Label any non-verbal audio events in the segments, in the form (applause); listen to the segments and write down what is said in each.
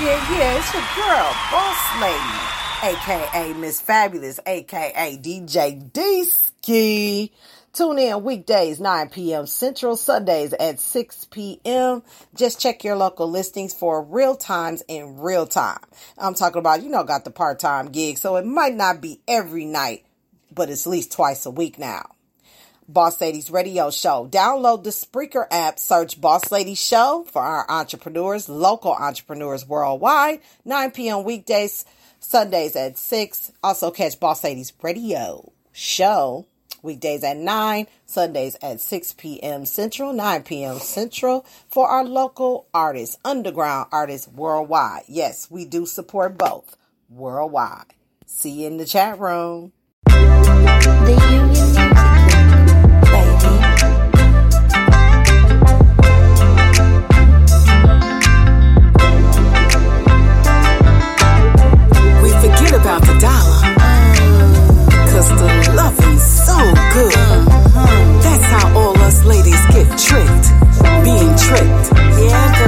Yeah, yeah, it's your girl, Boss Lady, aka Miss Fabulous, aka DJ D-Ski. Tune in weekdays 9 p.m. Central, Sundays at 6 p.m. Just check your local listings for real times in real time. I'm talking about, you know, got the part-time gig, so it might not be every night, but it's at least twice a week now. Boss Ladies Radio Show. Download the Spreaker app, search Boss Lady Show for our entrepreneurs, local entrepreneurs worldwide. 9 p.m. weekdays, Sundays at 6. Also catch Boss Ladies Radio Show weekdays at 9, Sundays at 6 p.m. Central, 9 p.m. Central for our local artists, underground artists worldwide. Yes, we do support both worldwide. See you in the chat room. Cause the loving's so good. Uh-huh. That's how all us ladies get tricked. Being tricked. Yeah,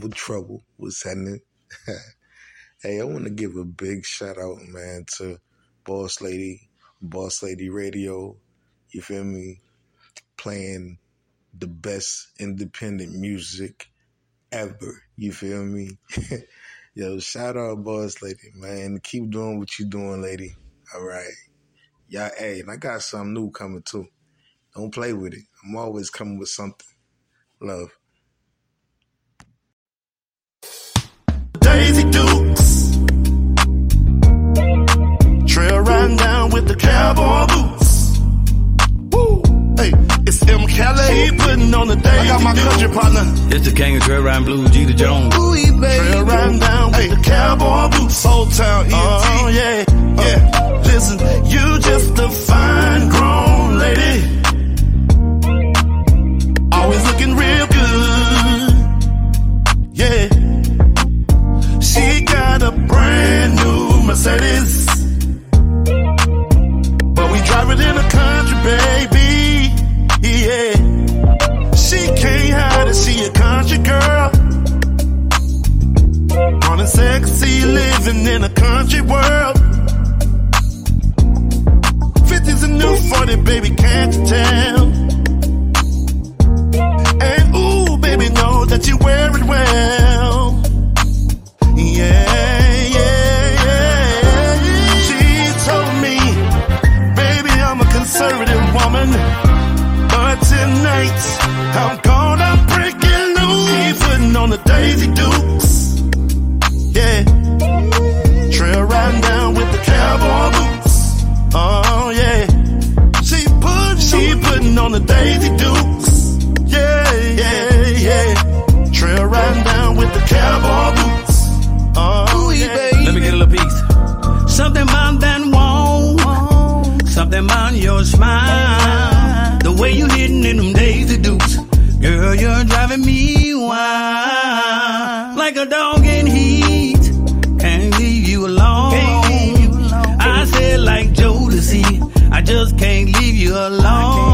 Double Trouble. What's (laughs) happening? hey, I want to give a big shout out, man, to Boss Lady, Boss Lady Radio. You feel me? Playing the best independent music ever. You feel me? (laughs) Yo, shout out Boss Lady, man. Keep doing what you're doing, lady. All right. Y'all, hey, and I got something new coming too. Don't play with it. I'm always coming with something. Love. Daisy Dukes. Trail riding down with the cowboy boots. Woo! Hey, it's M. Kelly putting on the day. I got my country partner. It's the king of trail riding blues, G the Jones. Trail riding down with the cowboy boots. Old Town ENT. Oh, yeah. Uh. Yeah. Listen, you just a fine grown lady. Living in a country world. 50's a new 40, baby, can't you tell? And ooh, baby, know that you wear it well. Yeah, yeah, yeah. She told me, baby, I'm a conservative woman. But tonight, I'm gonna break it loose. She putting on the Daisy Dukes. Oh, yeah. She put, she putting on the Daisy Dukes. Yeah, yeah, yeah. Trail riding down with the cowboy boots. Oh, yeah. Let me get a little piece. Something about that wall. Something about your smile. The way you hitting in them Daisy Dukes. Girl, you're driving me wild. Like a dog I just can't leave you alone.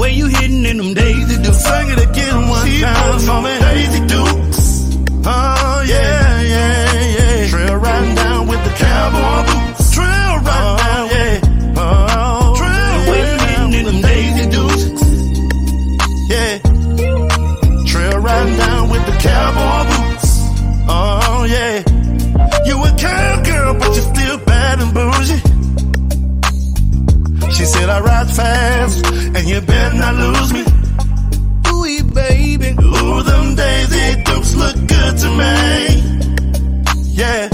Way you hitting in them Daisy Dukes. Sing it again one She time for on me. Daisy Dukes. Oh lose me. Ooh, baby. Ooh, them Daisy Dukes look good to me. Yeah.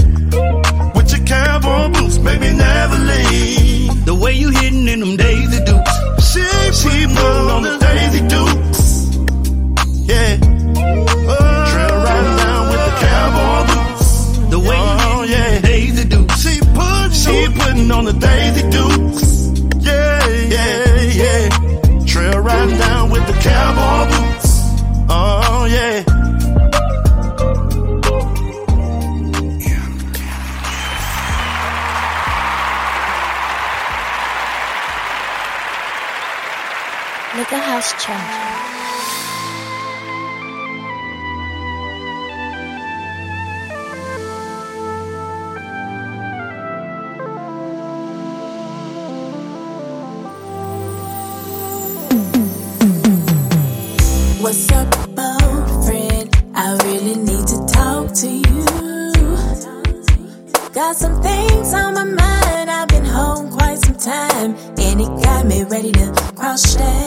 With your cowboy boots, baby, never leave. The way you hitting in them Daisy Dukes. She, she put on the Daisy Dukes. Yeah. Trail riding oh, down with the cowboy boots. The way Oh, hitting yeah. in them Daisy Dukes. She put, she putting on the Daisy Dukes. Cowboy boots. Oh, yeah. Little House Chant. Ready to cross that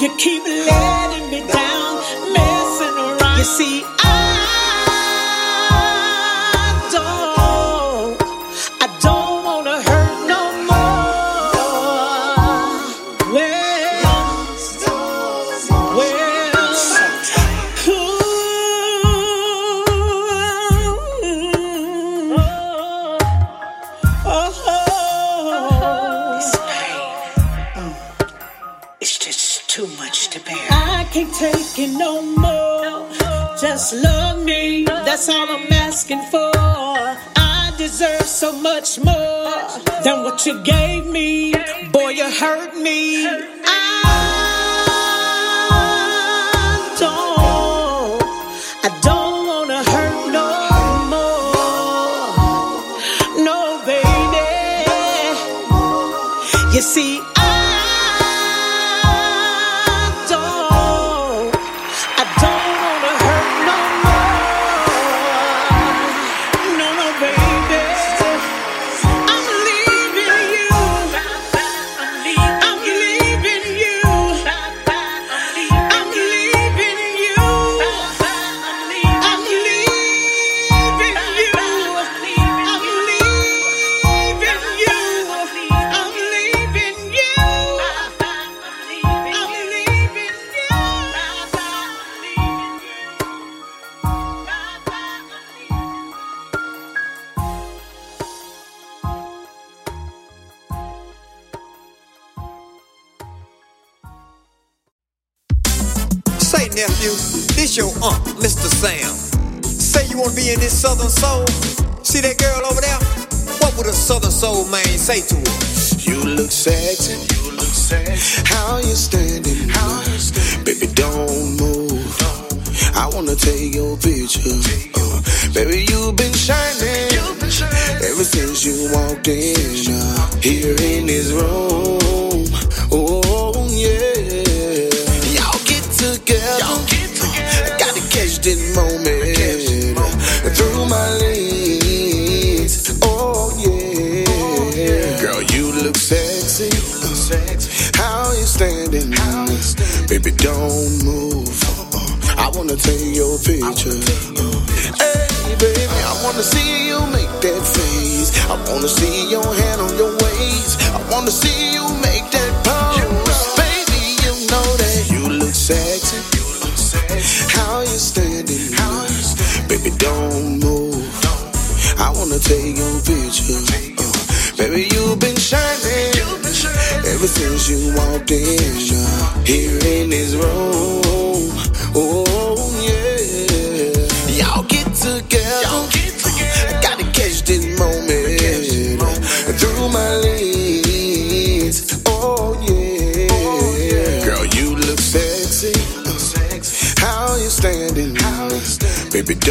You keep letting me down, messing around. You see, that's all I'm asking for. I deserve so much more than what you gave me. Boy, you hurt me. I don't, I don't wanna hurt no more. No, baby. You see,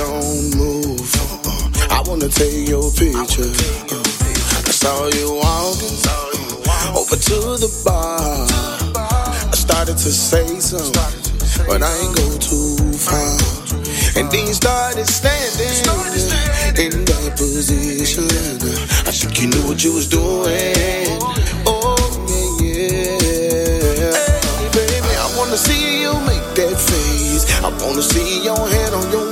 don't move. Uh, I wanna take your picture. I saw you walking over to the bar. I started to say something, but I ain't go too far. And then you started standing in that position. I think you knew what you was doing. Oh, yeah, yeah. Baby, I wanna see you make that face. I wanna see your hand on your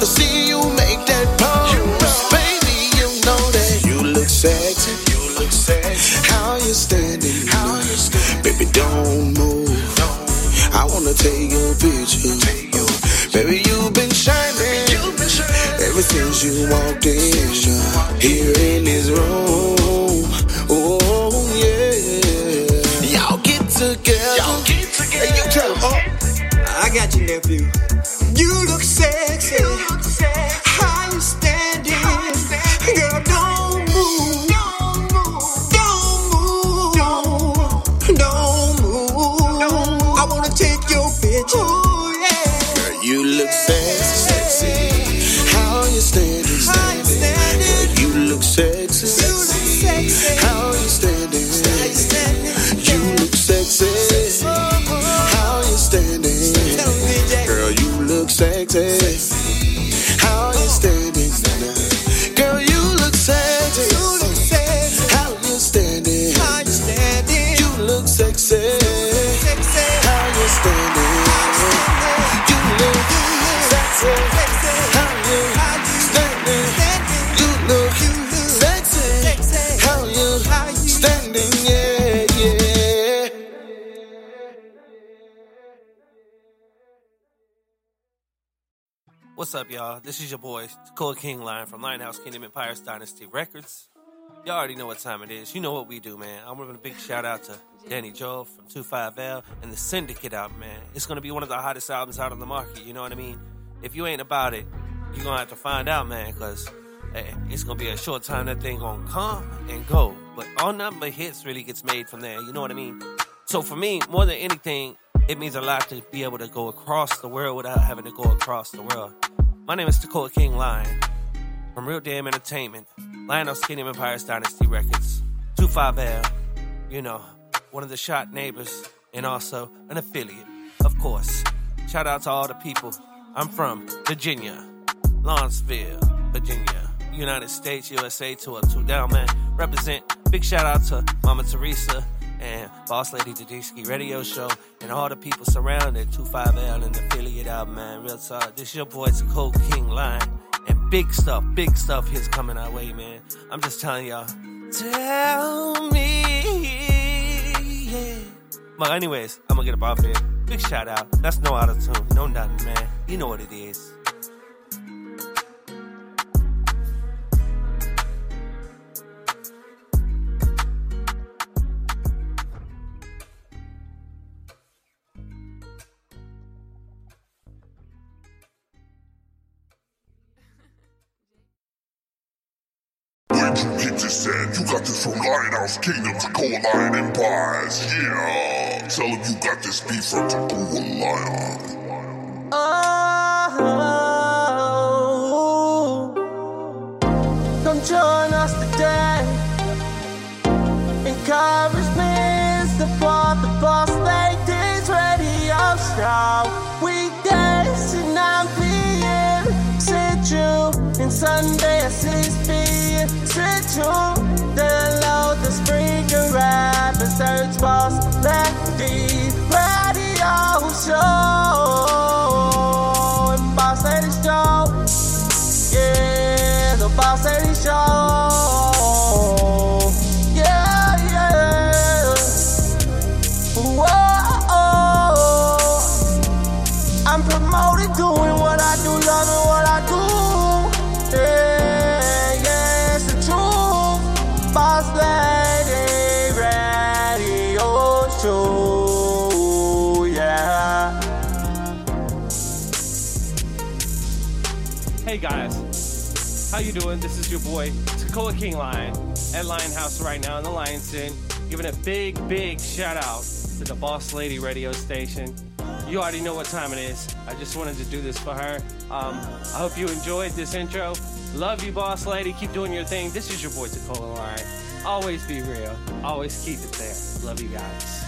I wanna see you make that pose. Baby, you know that you look sexy. You look sexy. How you standing? How you standing? Baby, don't move. Don't. I wanna take your picture. Take your picture. Baby, you've been shining. You've been shining. Ever since you walked in, here in this room. Oh, yeah. Y'all get together. Y'all get together. Hey, you tell 'em, oh. I got you, nephew. Y'all? This is your boy, Cole King Lion from Lionhouse Kingdom Empires Dynasty Records. Y'all already know what time it is. You know what we do, man. I'm giving a big shout out to Danny Joel from 25L and the Syndicate out, man. It's gonna be one of the hottest albums out on the market, you know what I mean? If you ain't about it, you're gonna have to find out, man, because hey, eh, it's gonna be a short time that thing gonna come and go. But all number hits really gets made from there, you know what I mean? So for me, more than anything, it means a lot to be able to go across the world without having to go across the world. My name is Dakota King Lion from Real Damn Entertainment, Lionel Skinny Empires Dynasty Records, 25L, you know, one of the shot neighbors, and also an affiliate, of course. Shout out to all the people. I'm from Virginia, Lawrenceville, Virginia, United States, USA, to a two down man. Represent. Big shout out to Mama Teresa and Boss Lady Tedeschi Radio Show and all the people surrounding 25L and affiliate out, man. Real talk. This your boy, it's Cold King Line. And big stuff, big stuff is coming our way, man. I'm just telling y'all. Tell me, yeah. But anyways, I'm gonna get up off here. Big shout out. That's no auto tune, no nothing, man. You know what it is. You got this from Lionel's kingdoms, coal lion empires, yeah. Tell him you got this beef from Tapua Lion. Oh, come join us today. Encouragement support the Boss Ladies Radio Show. Weekdays at 9 p.m. Sit you, and Sunday at 6 p.m. Sit you. Download the Spreaker app and search Boss Lady Radio Show. And Boss Lady Show. Yeah, the Boss Lady Show. You doing? This is your boy Tacoa King Lion at Lion House right now in the Lion's Den, giving a big, big shout out to the Boss Lady radio station. You already know what time it is. I just wanted to do this for her. Um, I hope you enjoyed this intro. Love you, Boss Lady. Keep doing your thing. This is your boy Tacoa Lion. Always be real. Always keep it there. Love you guys.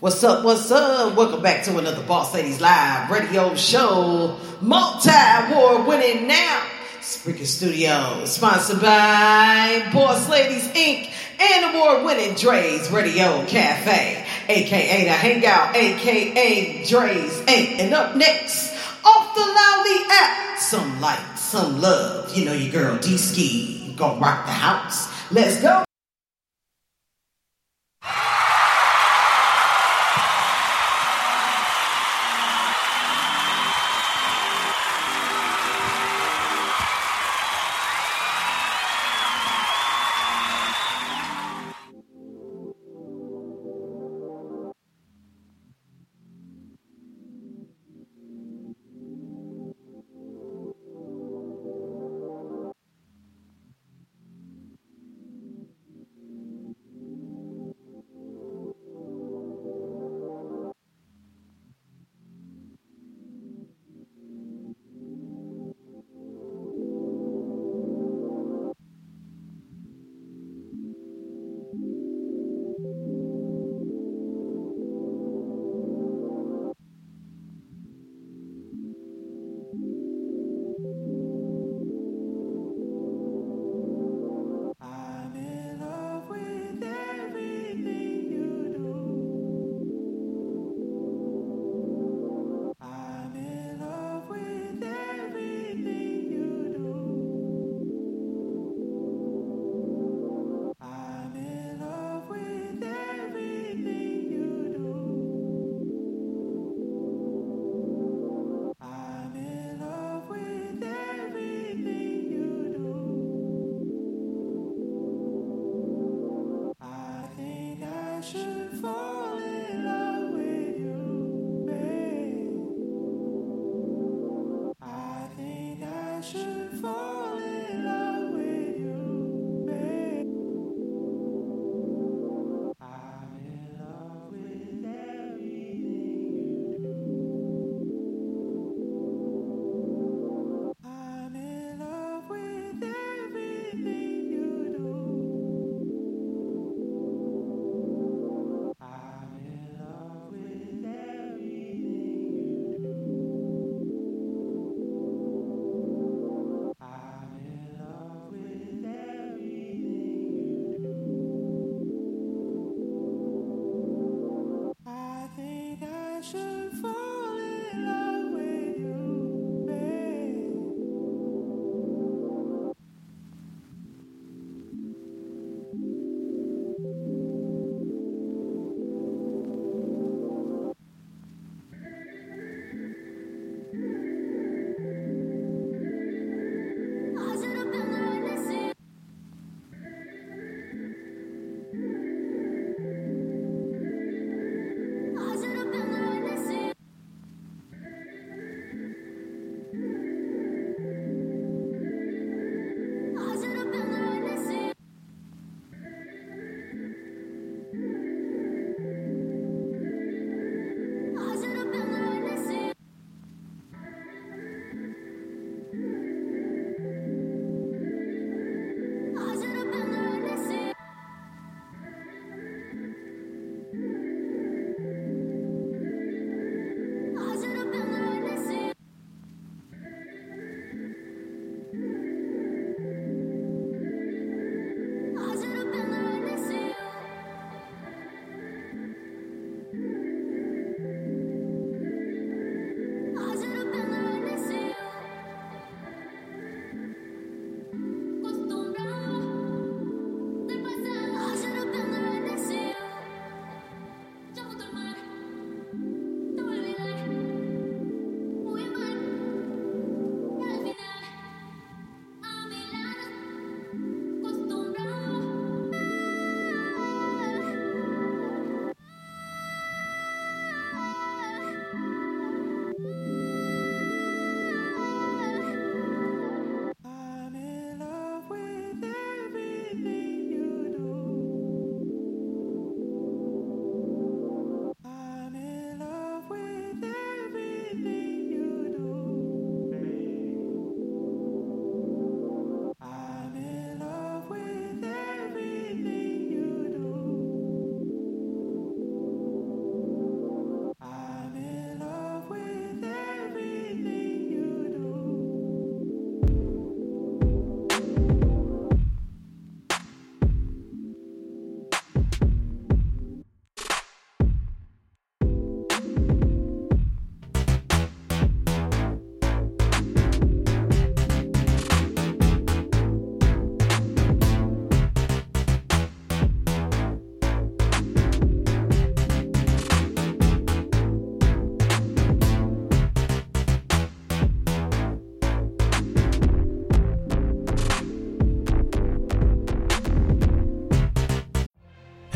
What's up? What's up? Welcome back to another Boss Ladies Live radio show. Multi award winning now. Spreaker Studio, sponsored by Boss Ladies Inc. and award winning Dre's Radio Cafe, aka The Hangout, aka Dre's Inc. And up next, off the Loudly app, some light, some love. You know your girl D Ski gonna rock the house. Let's go.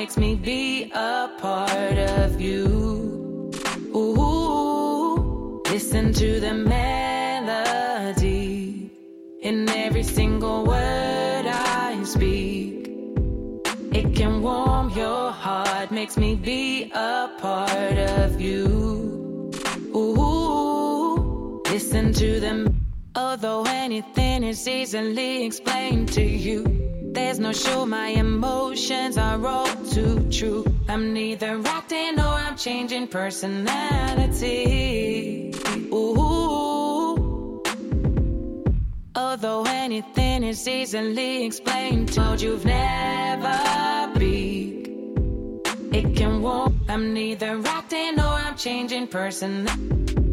makes me be a part of you. Ooh, listen to the melody in every single word I speak. It can warm your heart, makes me be a part of you. Ooh, listen to them. Although anything is easily explained to you. There's no show, my emotions are all too true. I'm neither acting or I'm changing personality. Ooh. Although anything is easily explained, told you've never been. It can walk. I'm neither acting or I'm changing personality.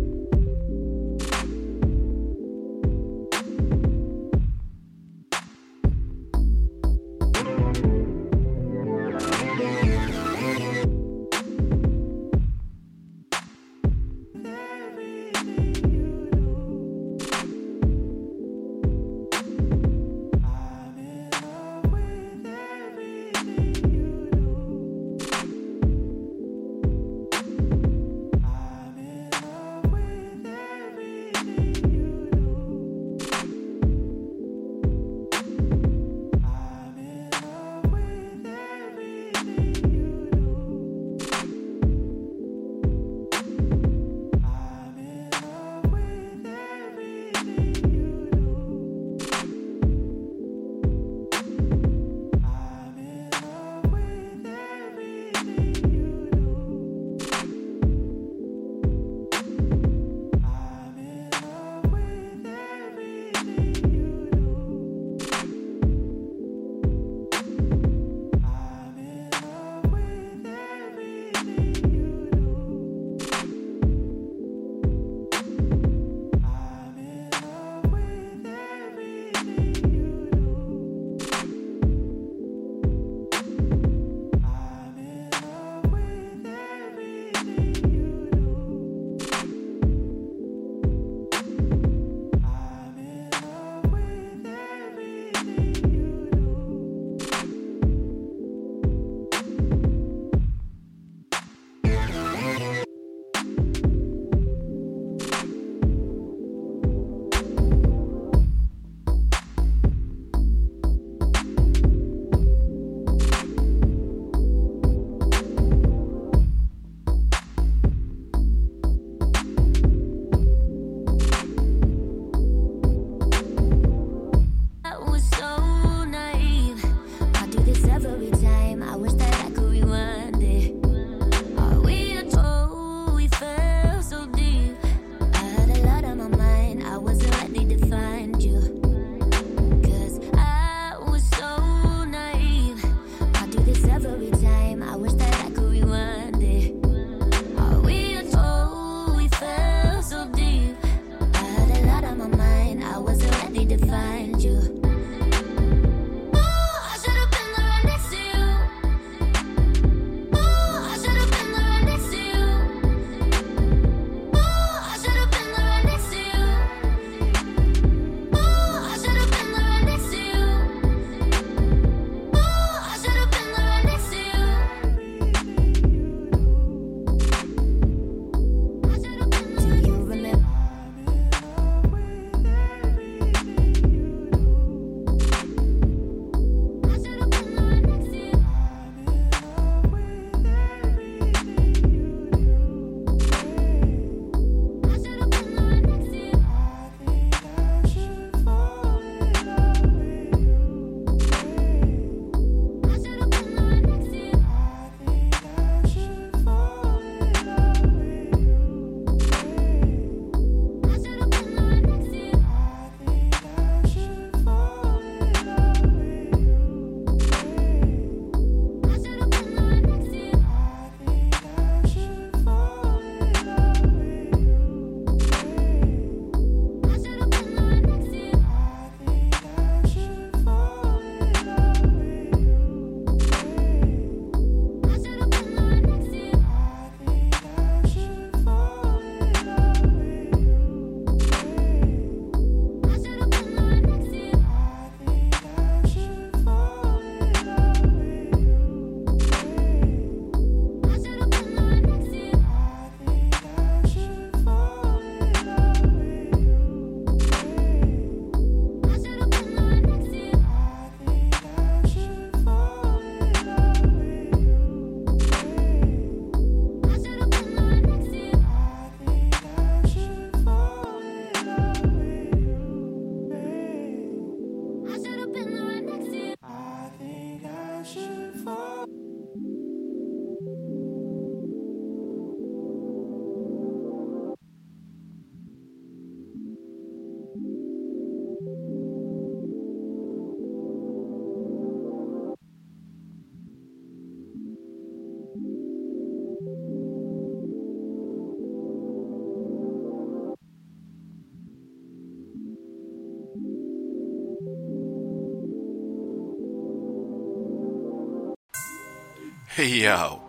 Yo,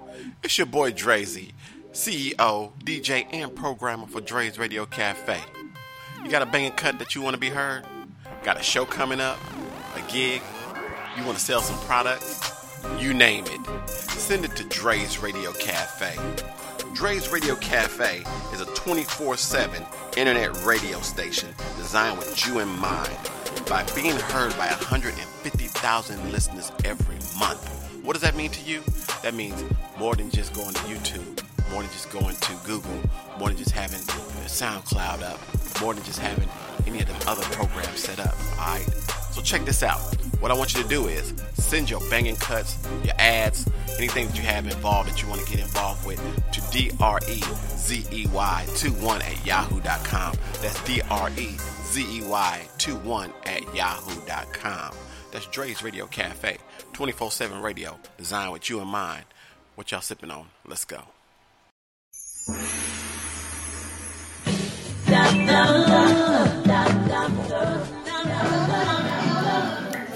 it's your boy Drezey, CEO, DJ, and programmer for Dre's Radio Cafe. You got a banging cut that you want to be heard? Got a show coming up? A gig? You want to sell some products? You name it. Send it to Dre's Radio Cafe. Dre's Radio Cafe is a 24 7 internet radio station designed with you in mind by being heard by 150,000 listeners every month. What does that mean to you? That means more than just going to YouTube, more than just going to Google, more than just having SoundCloud up, more than just having any of the other programs set up. Alright? So check this out. What I want you to do is send your banging cuts, your ads, anything that you have involved that you want to get involved with to D-R-E-Z-E-Y21 at yahoo.com. That's D-R-E-Z-E-Y21 at yahoo.com. That's Dre's Radio Cafe, 24-7 radio, designed with you in mind. What y'all sipping on? Let's go.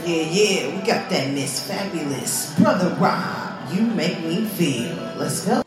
Yeah, yeah, we got that Miss Fabulous. Brother Rob, you make me feel. Let's go.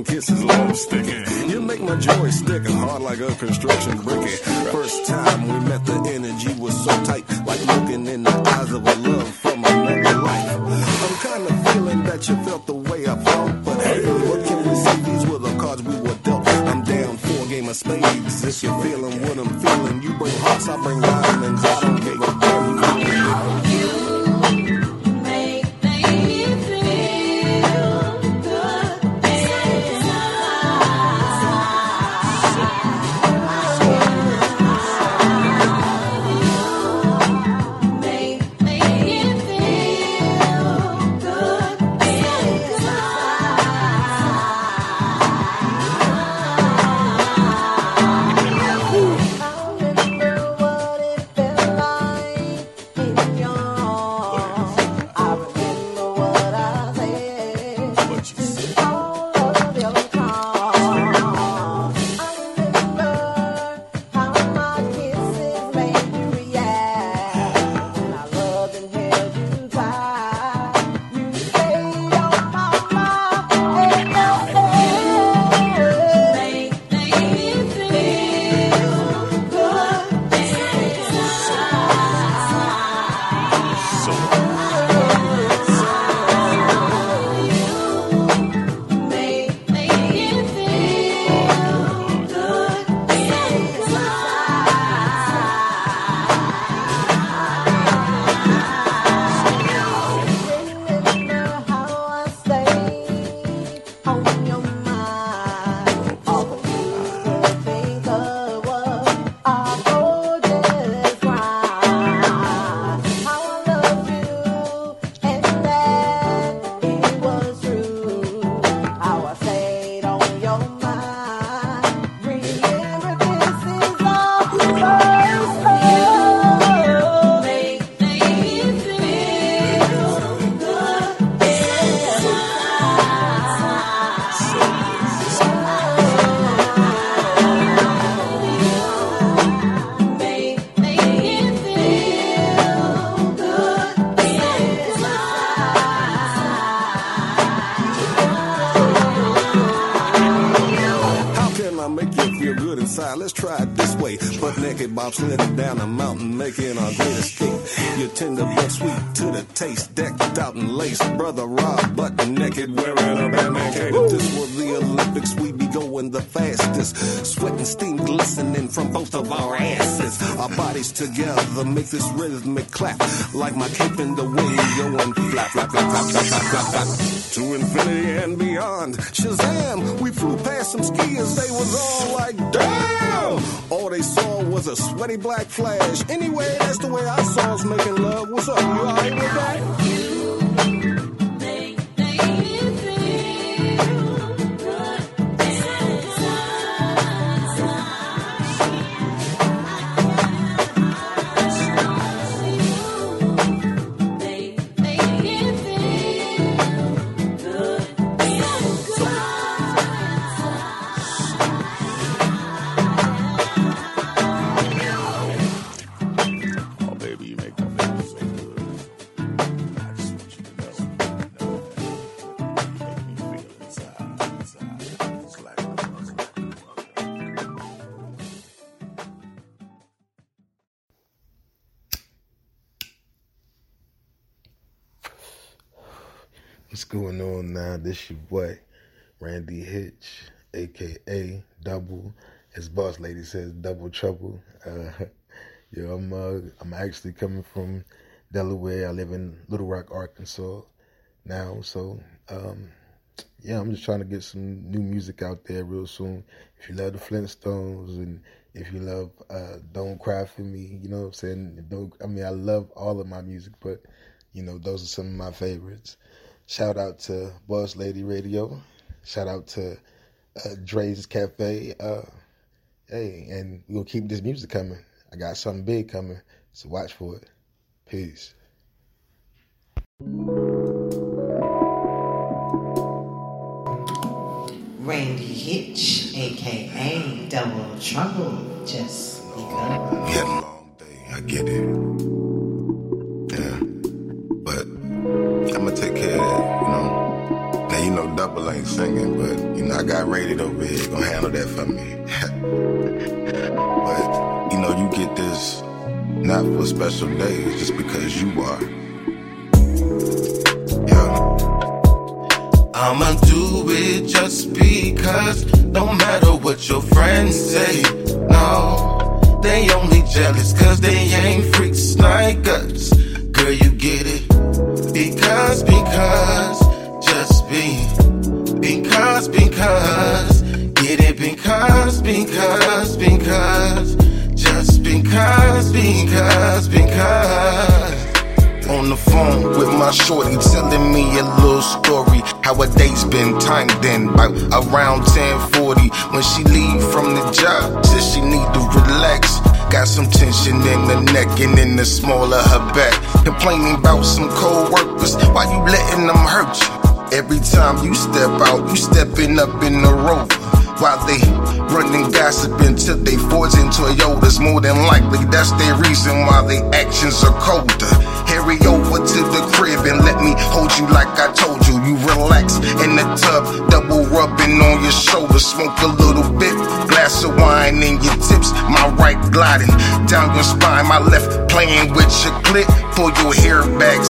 And kisses, love sticky. You make my joy stick hard like a construction bricky. First time we met, the energy was so tight, like looking in the eyes of a love from another life. I'm kind of feeling that you felt the way I felt, but hey, what can we see? These were the cards we were dealt. I'm down for a game of spades. If you're feeling what I'm feeling, you bring hearts, I bring diamonds. I don't give a damn. Slid down a mountain, making our great escape. You're tender but sweet to the taste, decked out in lace. Brother Rob, butt naked, wearing a Batman cape. If this were the Olympics, we'd be going the fastest. Sweat and steam glistening from both of our asses. Our bodies together make this rhythmic clap, like my cape in the wind going flap, flap, flap, flap, flap, flap, flap, flap. To infinity and beyond. Shazam! We flew past some skiers, they was all like, damn! All they saw was a sweaty black flash. Anyway, that's the way I saw us making love. What's up? You alright with that? Now? This your boy, Randy Hitch, aka Double. As boss lady says, Double Trouble. Uh, (laughs) I'm uh, I'm actually coming from Delaware. I live in Little Rock, Arkansas now. So um, yeah, I'm just trying to get some new music out there real soon. If you love the Flintstones and if you love uh, Don't Cry for Me, you know what I'm saying? Don't, I mean, I love all of my music, but you know, those are some of my favorites. Shout out to Boss Lady Radio. Shout out to uh, Dre's Cafe. Uh, hey, and we'll keep this music coming. I got something big coming, so watch for it. Peace. Randy Hitch, aka Double Trouble, just begun. We had a long day, I get it. You ain't singing, but you know, I got rated over here, gonna handle that for me. (laughs) but you know, you get this not for special days, just because you are. Yeah. I'ma do it just because no matter what your friends say. No, they only jealous cause they ain't freaks like us. Girl, you get it. Because, because, just be. Because, because, get it. Because, because, because, just because, because, because. On the phone with my shorty, telling me a little story. How her day's been timed in by around 1040. When she leave from the job, says she need to relax. Got some tension in the neck and in the small of her back. Complaining about some co-workers, why you letting them hurt you? Every time you step out, you stepping up in the rover. While they running gossip until they Fords and Toyotas, more than likely that's their reason why their actions are colder. Hurry over to the crib and let me hold you like I told you. You relax in the tub, double rubbing on your shoulder. Smoke a little bit, glass of wine in your tips. My right gliding down your spine, my left playing with your clit. Pull your hair back.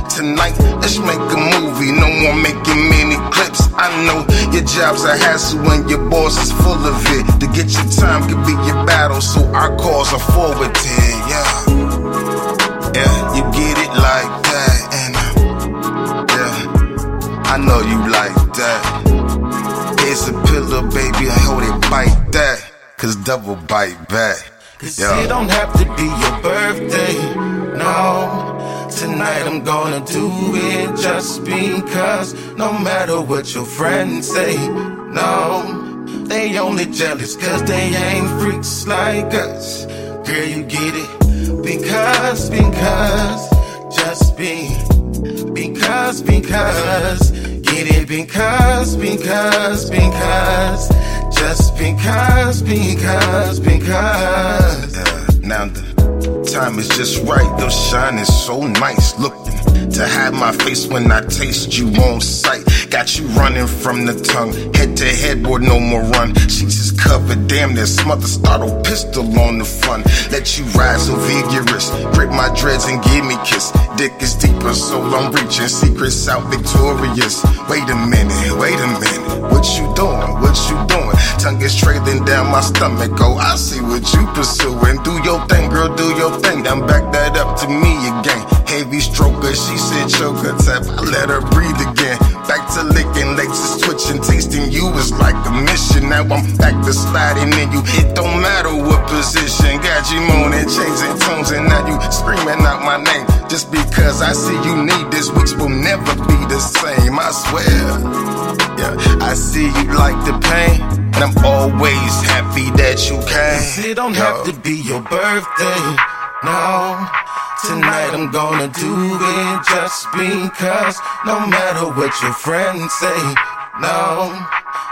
tonight. Let's make a movie. No more making many clips. I know your job's a hassle when your boss is full of it. To get your time could be your battle, so our calls are forwarded. Yeah, yeah, you get it like that, and yeah, I know you like that. It's a pillow, baby. I hold it, bite that, cause double bite back. Cause it don't have to be your birthday, no. Tonight I'm gonna do it just because. No matter what your friends say, no. They only jealous cause they ain't freaks like us. Girl, you get it. Because, because, just be. Because, because, get it. Because, because, because, just because, because, because. Uh, now the time is just right. Those shining so nice looking. To have my face when I taste you on sight. Got you running from the tongue, head to head, boy, no more run. Sheets is covered, damn, there's smother startle pistol on the front. Let you ride so vigorous, grip my dreads and give me kiss. Dick is deeper, so I'm reaching secrets out victorious. Wait a minute, wait a minute, what you doing? What you doing? Tongue is trailing down my stomach. Oh, I see what you pursuing. Do your thing, girl, do your thing. Then back that up to me again. Heavy stroker, she said choker tap. I let her breathe again. Back to licking, legs is twitching, tasting you is like a mission. Now I'm back to sliding in you. It don't matter what position. Got you moaning, changing tones, and now you screaming out my name. Just because I see you need this, weeks will never be the same. I swear. Yeah, I see you like the pain, and I'm always happy that you came. It don't have to be your birthday, no. Tonight I'm gonna do it just because. No matter what your friends say, no.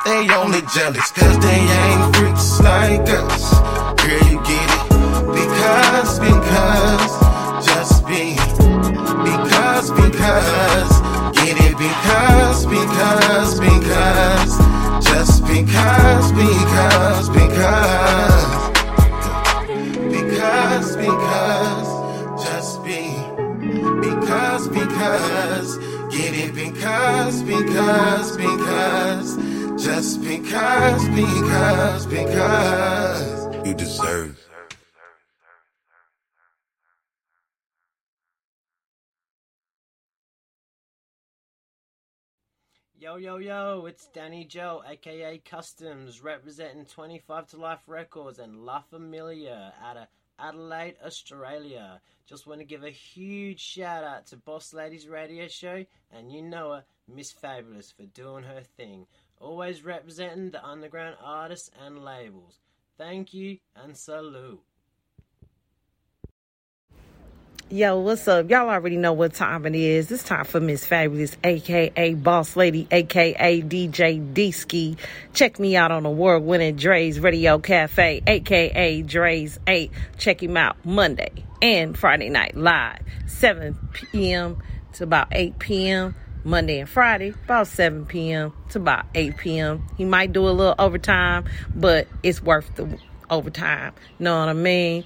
They only jealous cause they ain't freaks like us. Girl, you get it? Because, because, just be. Because, because, get it? Because, because, because, just because, because, because. Because, because, just be. Because, because, get it? Because, because, because, just because, because, because. You deserve. Yo, yo, yo, it's Danny Joe, aka Customs, representing 25 to Life Records and La Familia out of Adelaide, Australia. Just want to give a huge shout out to Boss Ladies Radio Show, and you know her, Miss Fabulous, for doing her thing. Always representing the underground artists and labels. Thank you and salute. Yo, what's up? Y'all already know what time it is. It's time for Miss Fabulous, aka Boss Lady, aka DJ D-Ski. Check me out on award winning Dre's Radio Cafe, aka Dre's 8. Check him out Monday and Friday night live, 7 p.m. to about 8 p.m. Monday and Friday, about 7 p.m. to about 8 p.m. He might do a little overtime, but it's worth the overtime. Know what I mean?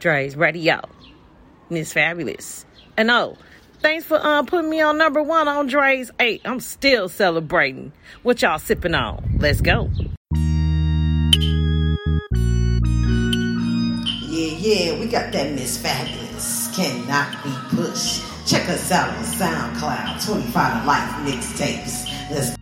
Dre's Radio. Miss Fabulous. And oh, thanks for uh, putting me on number one on Dre's 8. I'm still celebrating. What y'all sipping on? Let's go. Yeah, yeah, we got that Miss Fabulous. Cannot be pushed. Check us out on SoundCloud, 25 to Life mixtapes. Let's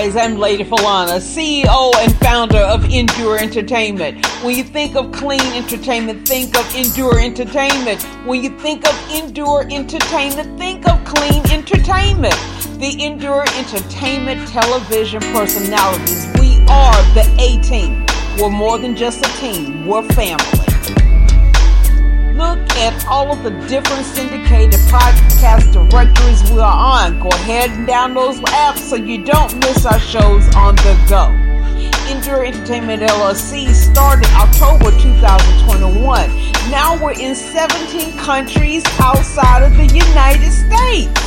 guys, I'm Lady Falana, CEO and founder of Endure Entertainment. When you think of clean entertainment, think of Endure Entertainment. When you think of Endure Entertainment, think of clean entertainment. The Endure Entertainment television personalities. We are the A team. We're more than just a team, we're family. Look at all of the different syndicated podcast directories we are on. Go ahead and download those apps so you don't miss our shows on the go. Endure Entertainment LLC started October 2021. Now we're in 17 countries outside of the United States.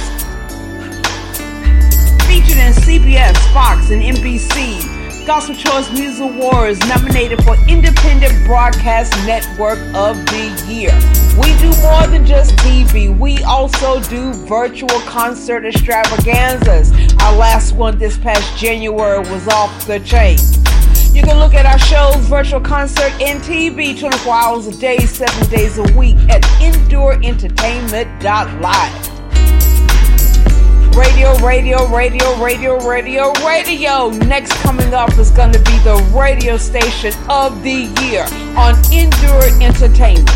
Featured in CBS, Fox, and NBC. Gospel Choice Music Awards nominated for Independent Broadcast Network of the Year. We do more than just TV. We also do virtual concert extravaganzas. Our last one this past January was off the chain. You can look at our shows, virtual concert, and TV 24 hours a day, 7 days a week at endureentertainment.live. Radio, radio, radio, radio, radio, radio. Next coming up is going to be the radio station of the year on Endure Entertainment.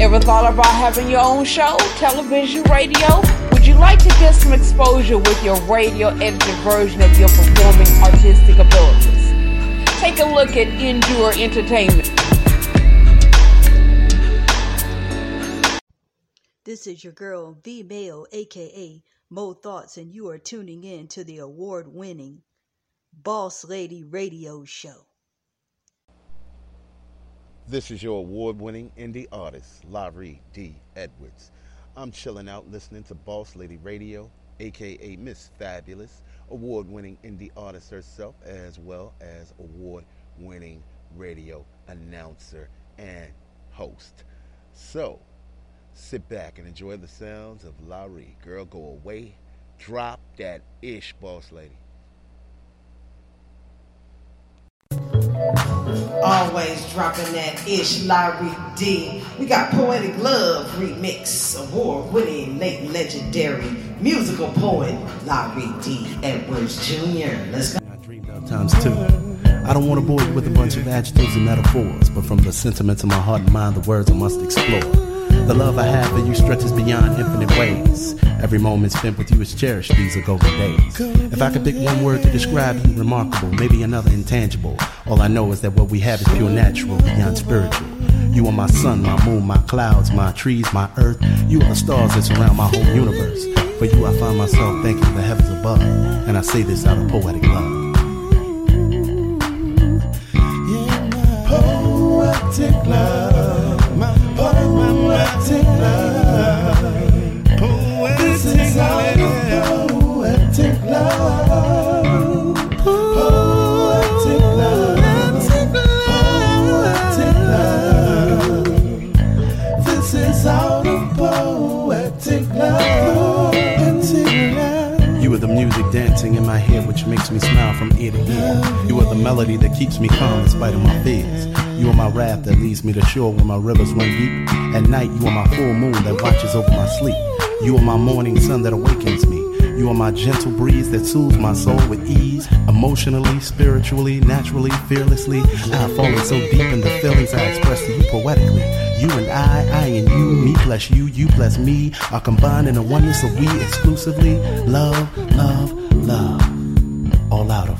Ever thought about having your own show, television, radio? Would you like to get some exposure with your radio edited version of your performing artistic abilities? Take a look at Endure Entertainment. This is your girl, V Mail, aka Mo Thoughts, and you are tuning in to the award winning Boss Lady Radio Show. This is your award winning indie artist, Larry D. Edwards. I'm chilling out listening to Boss Lady Radio, aka Miss Fabulous, award winning indie artist herself, as well as award winning radio announcer and host. So, sit back and enjoy the sounds of Larry. Girl, go away. Drop that ish, boss lady. Always dropping that ish Larry D. We got Poetic Love remix, award winning, late legendary musical poet Larry D. Edwards Jr. Let's go. times two. I don't want to bore you with a bunch of adjectives and metaphors, but from the sentiments of my heart and mind, the words I must explore. The love I have for you stretches beyond infinite ways. Every moment spent with you is cherished, these are golden days. If I could pick one word to describe you, remarkable, maybe another intangible. All I know is that what we have is pure natural, beyond spiritual. You are my sun, my moon, my clouds, my trees, my earth. You are the stars that surround my whole universe. For you, I find myself thanking the heavens above, and I say this out of poetic love. Poetic love, poetic love. Makes me smile from ear to ear. You are the melody that keeps me calm in spite of my fears. You are my raft that leads me to shore when my rivers run deep. At night, you are my full moon that watches over my sleep. You are my morning sun that awakens me. You are my gentle breeze that soothes my soul with ease. Emotionally, spiritually, naturally, fearlessly. I have fallen so deep in the feelings I express to you poetically. You and I, I and you, me plus you, you plus me, are combined in a oneness of we exclusively. Love, love, love. All out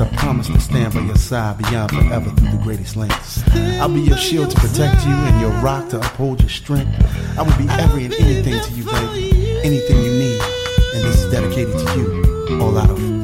I promise to stand by your side beyond forever through the greatest lengths. I'll be your shield to protect you and your rock to uphold your strength. I will be every and anything to you, baby. Anything you need. And this is dedicated to you, all out of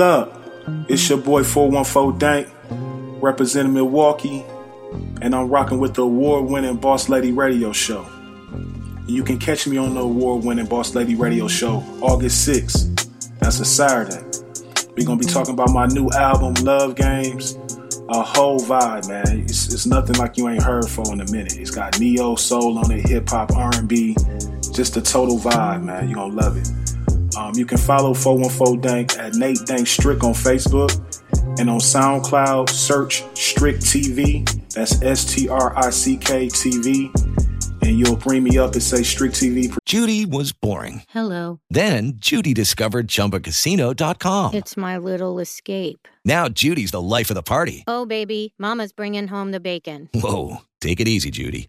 Up. It's your boy 414 Dank, representing Milwaukee, and I'm rocking with the award winning Boss Lady Radio Show. You can catch me on the award winning Boss Lady Radio Show August 6th. That's a Saturday. We're going to be talking about my new album, Love Games. A whole vibe, man. It's, it's nothing like you ain't heard for in a minute. It's got neo soul on it, hip hop, R&B, just a total vibe, man. You're gonna love it. Um, you can follow 414 Dank at Nate Dank Strick on Facebook and on SoundCloud, search Strick TV. That's S T R I C K TV. And you'll bring me up and say Strick TV. Judy was boring. Hello. Then Judy discovered ChumbaCasino.com. It's my little escape. Now Judy's the life of the party. Oh, baby, Mama's bringing home the bacon. Whoa, take it easy, Judy.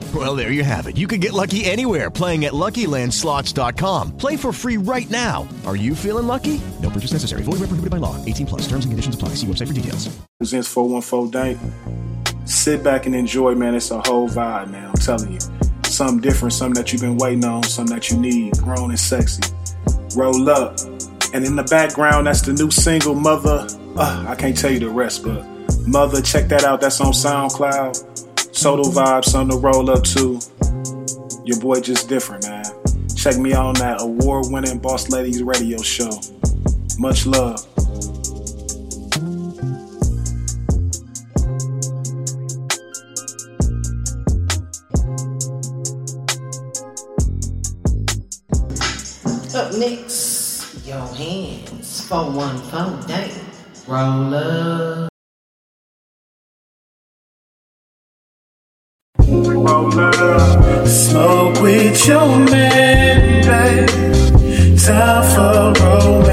Well, there you have it. You can get lucky anywhere playing at LuckyLandSlots.com. Play for free right now. Are you feeling lucky? No purchase necessary. Void where prohibited by law. 18 plus. Terms and conditions apply. See website for details. Presents 414 Dank. Sit back and enjoy, man. It's a whole vibe, man. I'm telling you. Something different, something that you've been waiting on, something that you need, grown and sexy. Roll up. And in the background, that's the new single, Mother. Uh, I can't tell you the rest, but Mother, check that out. That's on SoundCloud. Soda Vibe, something to roll up to. Your boy just different, man. Check me out on that award winning Boss Ladies radio show. Much love. Up next, your hands. 414 Dank. Roll up. Smoke with your man, babe. Time for romance.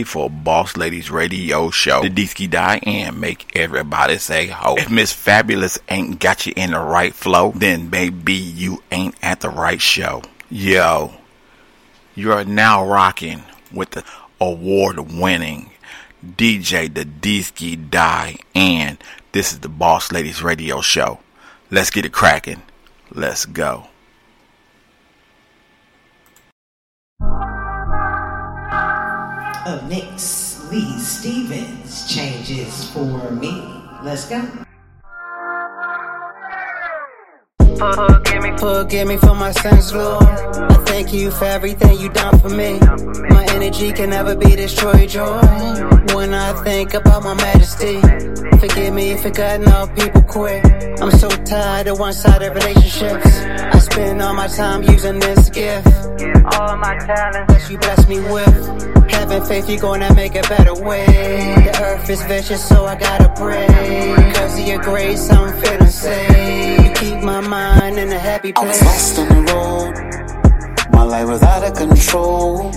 Ready for Boss Ladies Radio Show. The Disky Die and make everybody say ho. If Miss Fabulous ain't got you in the right flow, then maybe you ain't at the right show. Yo, you are now rocking with the award winning DJ The Disky Die and this is the Boss Ladies Radio Show. Let's get it cracking. Let's go. Up next, Lee Stevens changes for me. Let's go. Forgive me, forgive me for my sins, Lord. I thank you for everything you done for me. My energy can never be destroyed, joy. When I think about my majesty, forgive me it got no people quit. I'm so tired of one-sided relationships. I spend all my time using this gift. All my talents that you bless me with. Having faith you're gonna make a better way. The earth is vicious, so I gotta pray. Cause of your grace, I'm feeling safe. Keep my mind in a happy I was place. lost on the road. My life was out of control.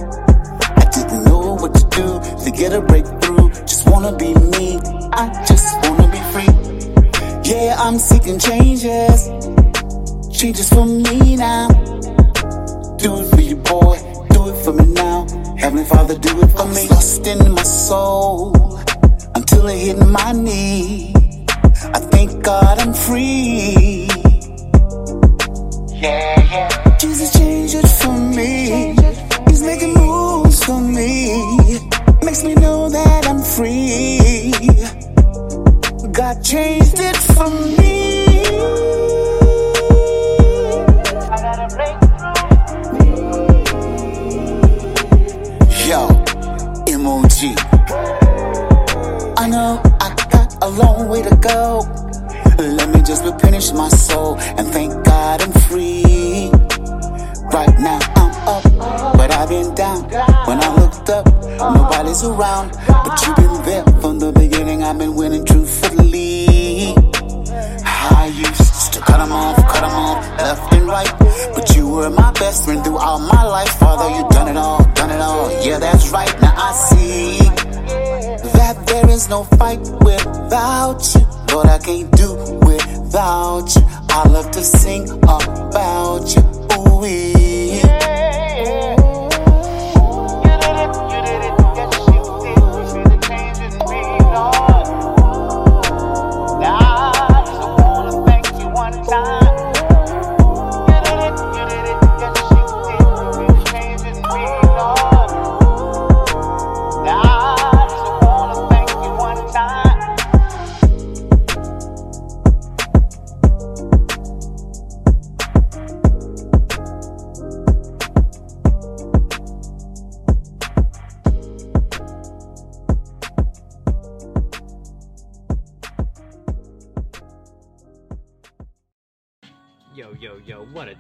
I didn't know what to do to get a breakthrough. Just wanna be me. I just wanna be free. Yeah, I'm seeking changes. Changes for me now. Do it for you, boy. Do it for me now. Heavenly Father, do it for me. Lost in my soul until it hit my knee. I thank God I'm free. Jesus changed it for me. He's making moves for me. Makes me know that I'm free. God changed it for me. Yo. I know I got a long way to go. Just replenish my soul and thank God I'm free. Right now I'm up, but I've been down. When I looked up, nobody's around. But you've been there from the beginning. I've been winning truthfully. I used to cut 'em off, cut 'em off, left and right. But you were my best friend throughout my life. Father, you done it all, done it all. Yeah, that's right. Now I see that there is no fight without you. Lord, I can't do without you. I love to sing about you. Ooh,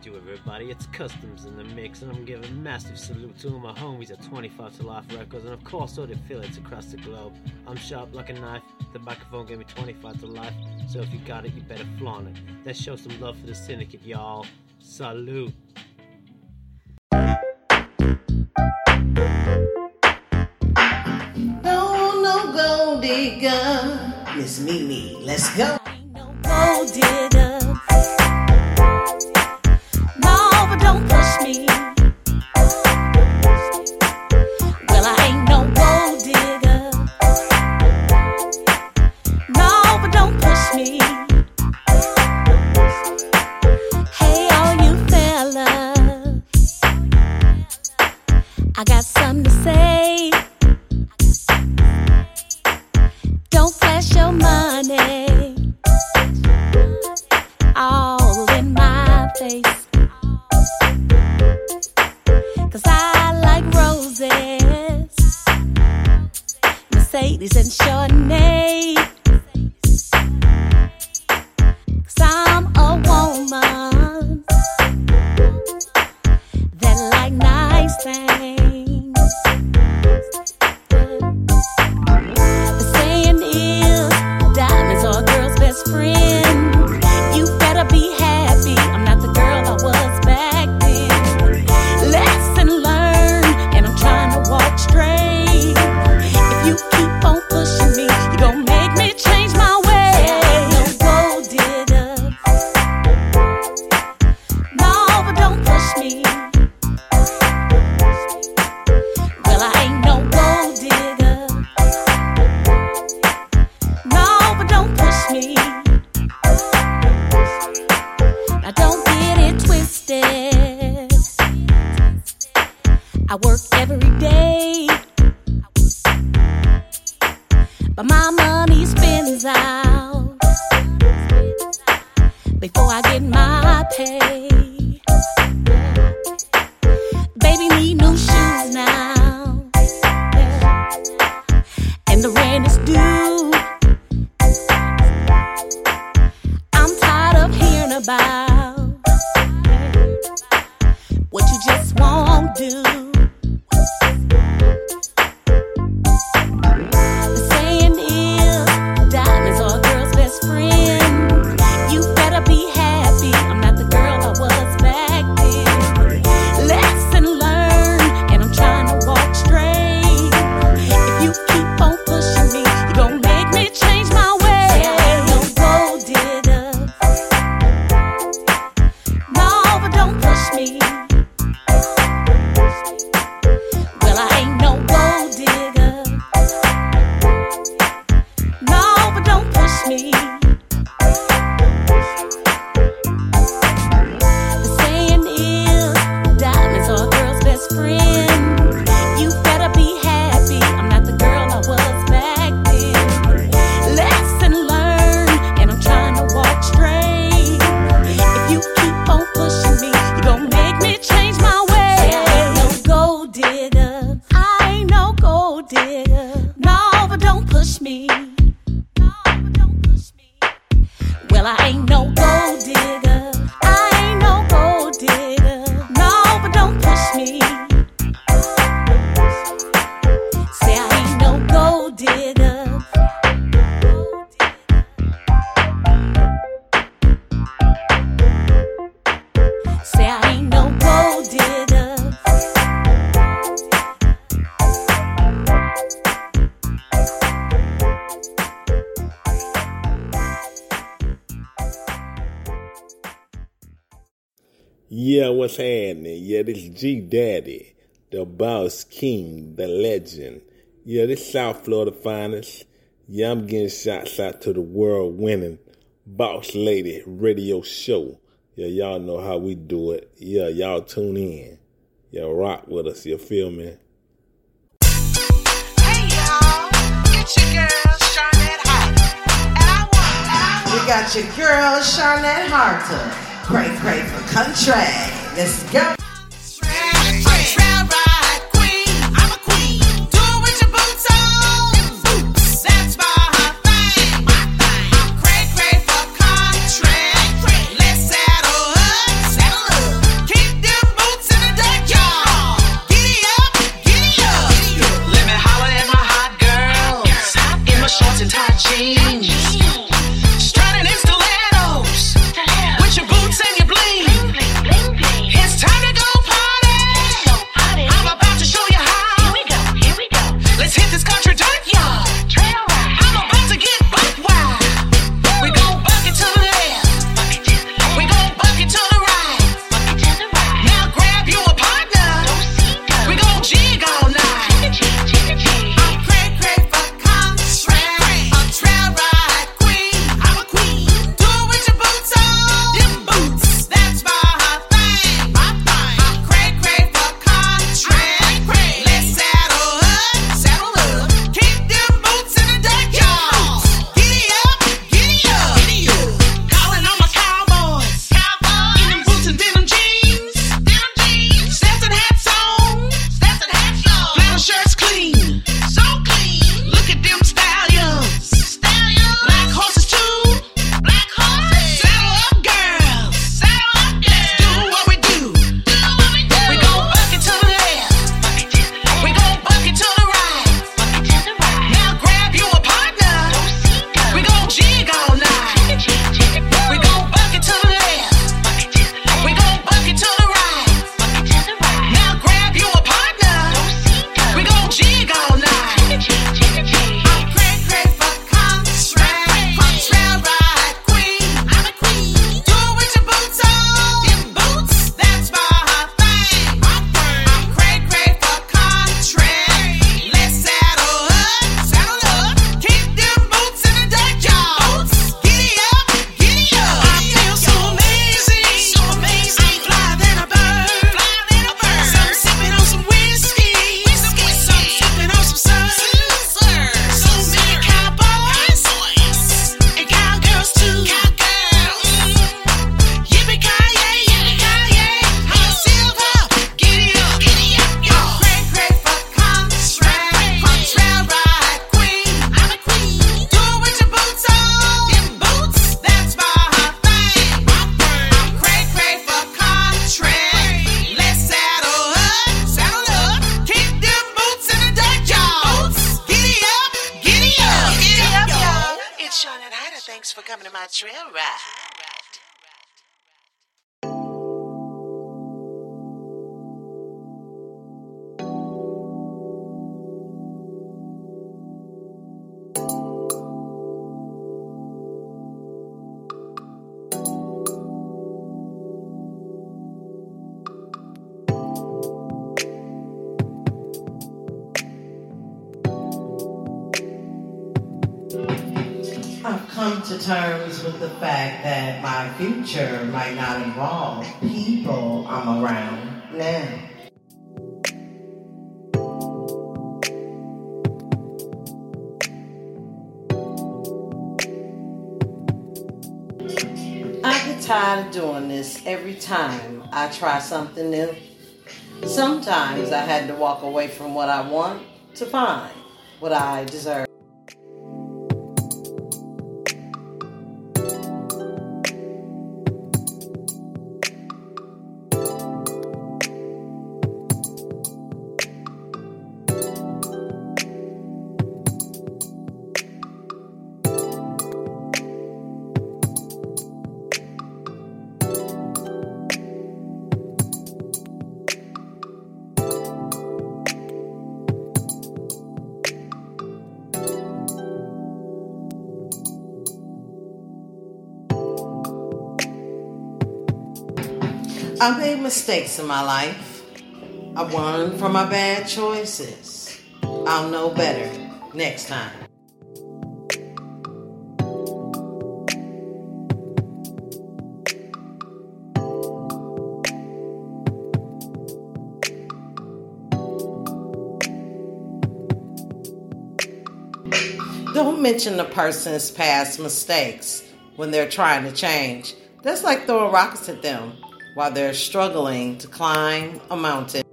do, everybody? It's Customs in the mix, and I'm giving massive salute to all my homies at 25 to Life Records, and of course, all the affiliates across the globe. I'm sharp like a knife, the microphone gave me 25 to life, so if you got it, you better flaunt it. Let's show some love for the syndicate, y'all. Salute. No, no gold digger. Miss Mimi, let's go. what's happening. Yeah, this G Daddy, the boss king, the legend. Yeah, this South Florida finest. Yeah, I'm getting shots out to the world winning Boss Lady radio show. Yeah, y'all know how we do it. Yeah, y'all tune in. Yeah, rock with us. You feel me? Hey, y'all. It's your girl, We got your girl, Charlotte Harter. Pray, pray for country. Let's go. Trail ride. To terms with the fact that my future might not involve people I'm around now. I get tired of doing this every time I try something new. Sometimes I had to walk away from what I want to find what I deserve. Mistakes in my life. I learned from my bad choices. I'll know better next time. Don't mention the person's past mistakes when they're trying to change. That's like throwing rockets at them while they're struggling to climb a mountain.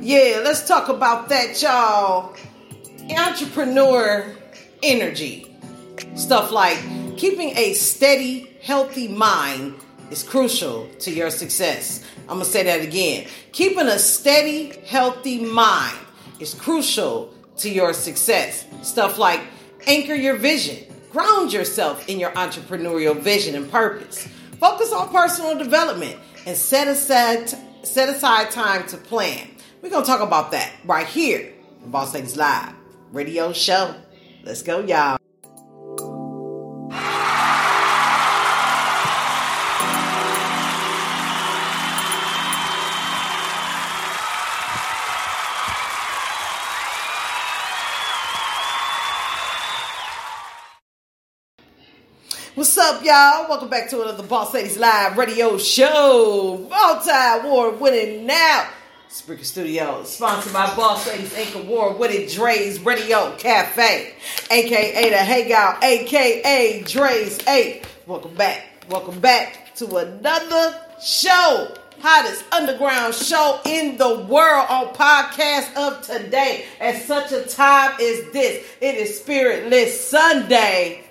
Yeah, let's talk about that, y'all. Entrepreneur energy. Stuff like keeping a steady, healthy mind is crucial to your success. I'm going to say that again. Keeping a steady, healthy mind is crucial to your success. Stuff like anchor your vision, ground yourself in your entrepreneurial vision and purpose. Focus on personal development and set aside set aside time to plan. We're going to talk about that right here Boss Ladies Live radio show. Let's go, y'all. Up, y'all? Welcome back to another Boss Ladies Live radio show. Multi award winning now. Spreaker Studios, sponsored by Boss Ladies Inc. Award winning Dre's Radio Cafe, aka the Hangout, aka Dre's 8. Welcome back. Welcome back to another show. Hottest underground show in the world on podcast of today. At such a time as this, it is Spiritless Sunday.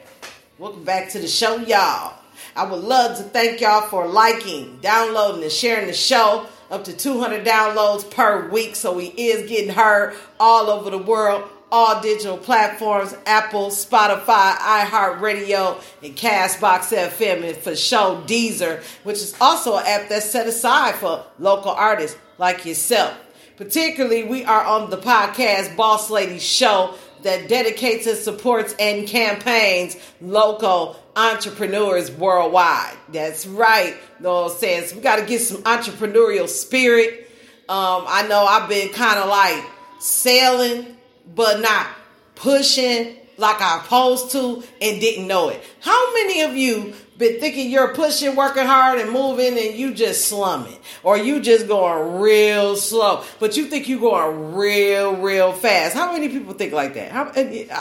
Welcome back to the show, y'all. I would love to thank y'all for liking, downloading, and sharing the show. Up to 200 downloads per week, so we is getting heard all over the world. All digital platforms, Apple, Spotify, iHeartRadio, and Castbox FM, and for show Deezer, which is also an app that's set aside for local artists like yourself. Particularly, we are on the podcast Boss Lady Show that dedicates and supports and campaigns local entrepreneurs worldwide. That's right. No says. We got to get some entrepreneurial spirit. Um, I know I've been kind of like sailing, but not pushing like I supposed to and didn't know it. How many of you been thinking you're pushing, working hard and moving and you just slumming or you just going real slow, but you think you're going real, real fast. How many people think like that? How,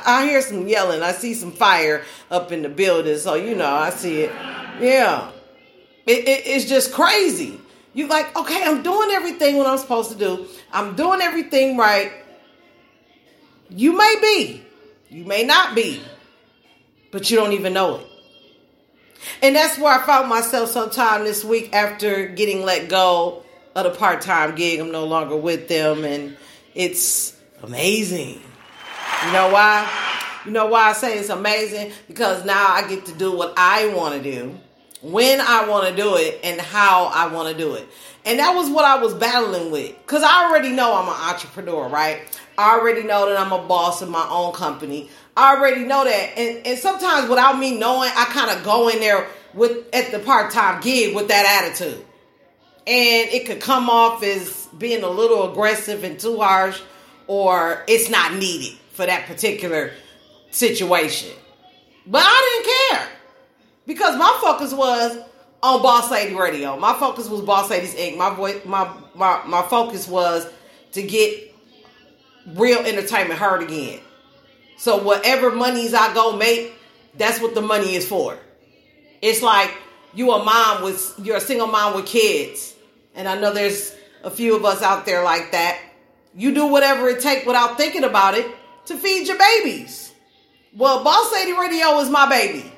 I hear some yelling. I see some fire up in the building. So, you know, I see it. Yeah. It, it, it's just crazy. You like, okay, I'm doing everything what I'm supposed to do. I'm doing everything right. You may be, you may not be, but you don't even know it. And that's where I found myself sometime this week after getting let go of the part time gig. I'm no longer with them, and it's amazing. You know why? You know why I say it's amazing? Because now I get to do what I want to do, when I want to do it, and how I want to do it. And that was what I was battling with. Because I already know I'm an entrepreneur, right? I already know that I'm a boss in my own company. I already know that. And, and sometimes without me knowing, I kind of go in there with at the part-time gig with that attitude. And it could come off as being a little aggressive and too harsh, or it's not needed for that particular situation. But I didn't care because my focus was on Boss Lady Radio. My focus was Boss Ladies Inc. My voice, my my my focus was to get real entertainment heard again. So whatever monies I go make, that's what the money is for. It's like you a mom with you're a single mom with kids, and I know there's a few of us out there like that. You do whatever it takes without thinking about it to feed your babies. Well, Boss Lady Radio is my baby.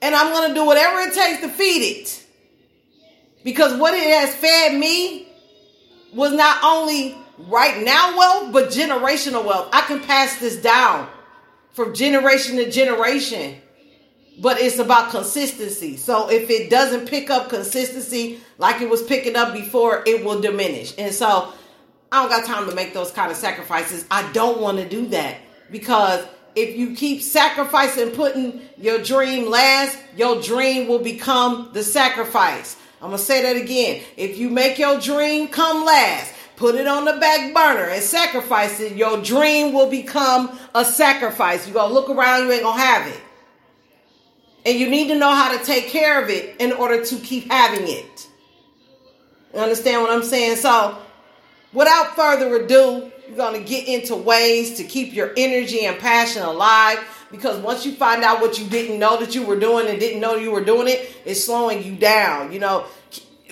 And I'm to do whatever it takes to feed it. Because what it has fed me was not only right now wealth, but generational wealth. I can pass this down from generation to generation. But it's about consistency. So if it doesn't pick up consistency like it was picking up before, it will diminish. And so I don't got time to make those kind of sacrifices. I don't want to do that because if you keep sacrificing, putting your dream last, your dream will become the sacrifice. I'm going to say that again. If you make your dream come last, put it on the back burner and sacrifice it, your dream will become a sacrifice. You're going to look around, you ain't going to have it. And you need to know how to take care of it in order to keep having it. You understand what I'm saying? So, without further ado, you're going to get into ways to keep your energy and passion alive because once you find out what you didn't know that you were doing and didn't know you were doing it, it's slowing you down. You know,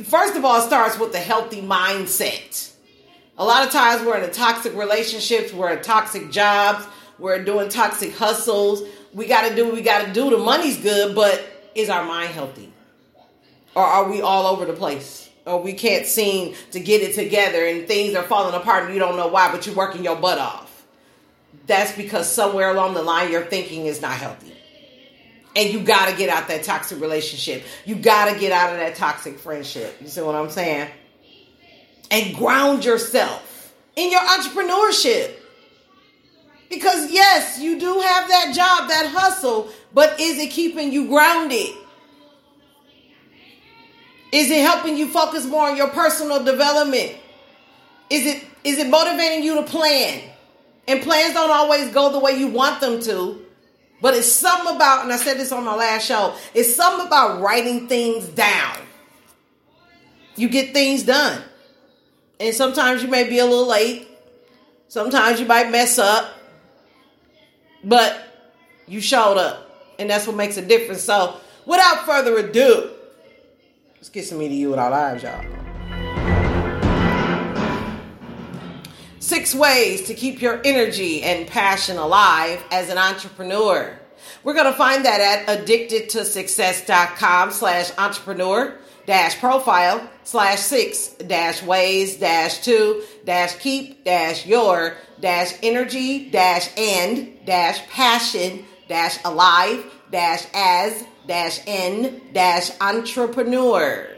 first of all, it starts with a healthy mindset. A lot of times we're in toxic relationships, we're in toxic jobs, we're doing toxic hustles. We got to do what we got to do. The money's good, but is our mind healthy? Or are we all over the place? Or we can't seem to get it together and things are falling apart and you don't know why, but you're working your butt off. That's because somewhere along the line your thinking is not healthy. And you got to get out that toxic relationship. You got to get out of that toxic friendship. You see what I'm saying? And ground yourself in your entrepreneurship. Because yes, you do have that job, that hustle, but is it keeping you grounded? Is it helping you focus more on your personal development? Is it is it motivating you to plan? And plans don't always go the way you want them to. But it's something about, and I said this on my last show, it's something about writing things down. You get things done. And sometimes you may be a little late. Sometimes you might mess up. But you showed up. And that's what makes a difference. So, without further ado, let's get some you with our lives, y'all. Six ways to keep your energy and passion alive as an entrepreneur. We're going to find that at addictedtosuccess.com slash entrepreneur dash profile slash six dash ways dash two dash keep dash your dash energy dash and dash passion dash alive dash as dash n dash entrepreneur.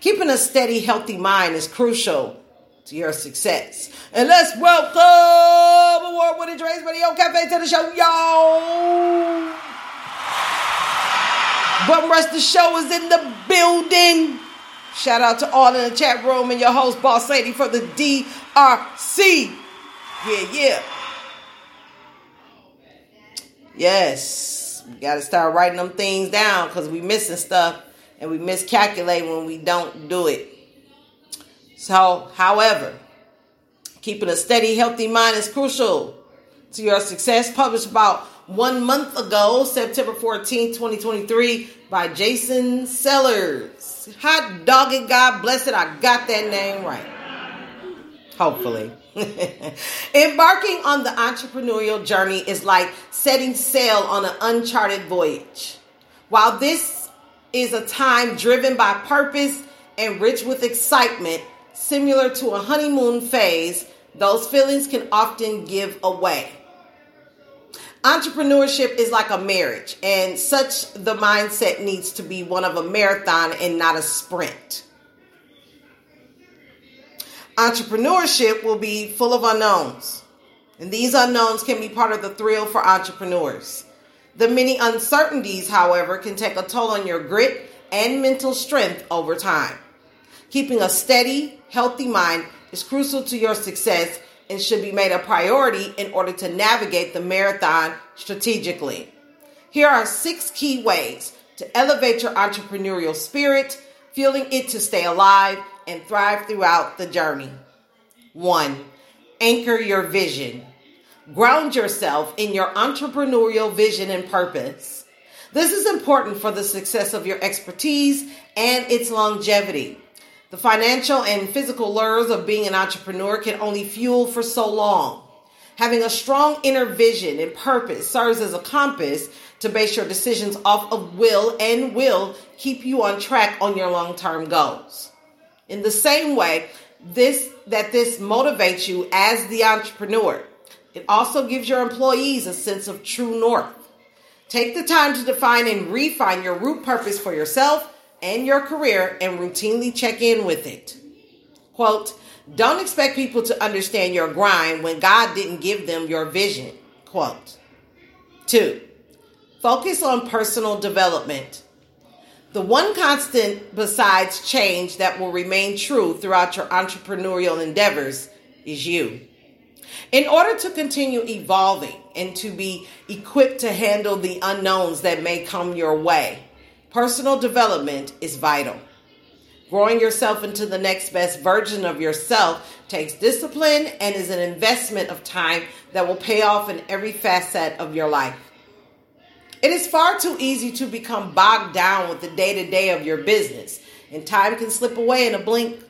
Keeping a steady, healthy mind is crucial to your success. And let's welcome award winning Dre's Radio Cafe to the show, y'all. Bum Rush the show is in the building. Shout out to all in the chat room and your host, Boss Lady, for the DRC. Yeah, yeah. Yes, we got to start writing them things down because we missing stuff and we miscalculate when we don't do it. So, however, keeping a steady, healthy mind is crucial to your success. Published about one month ago, September 14th, 2023, by Jason Sellers. Hot dog God bless it. I got that name right. Hopefully. (laughs) Embarking on the entrepreneurial journey is like setting sail on an uncharted voyage. While this is a time driven by purpose and rich with excitement, similar to a honeymoon phase, Those feelings can often give away. Entrepreneurship is like a marriage, and such the mindset needs to be one of a marathon and not a sprint. Entrepreneurship will be full of unknowns, and these unknowns can be part of the thrill for entrepreneurs. The many uncertainties, however, can take a toll on your grit and mental strength over time. Keeping a steady, healthy mind is crucial to your success and should be made a priority in order to navigate the marathon strategically. Here are six key ways to elevate your entrepreneurial spirit, fueling it to stay alive and thrive throughout the journey. One, anchor your vision. Ground yourself in your entrepreneurial vision and purpose. This is important for the success of your expertise and its longevity. The financial and physical lures of being an entrepreneur can only fuel for so long. Having a strong inner vision and purpose serves as a compass to base your decisions off of will and will keep you on track on your long-term goals. In the same way, this that this motivates you as the entrepreneur. It also gives your employees a sense of true north. Take the time to define and refine your root purpose for yourself and your career and routinely check in with it. Quote, don't expect people to understand your grind when God didn't give them your vision. Quote. Two, focus on personal development. The one constant besides change that will remain true throughout your entrepreneurial endeavors is you. In order to continue evolving and to be equipped to handle the unknowns that may come your way, personal development is vital. Growing yourself into the next best version of yourself takes discipline and is an investment of time that will pay off in every facet of your life. It is far too easy to become bogged down with the day to day of your business, and time can slip away in a blink.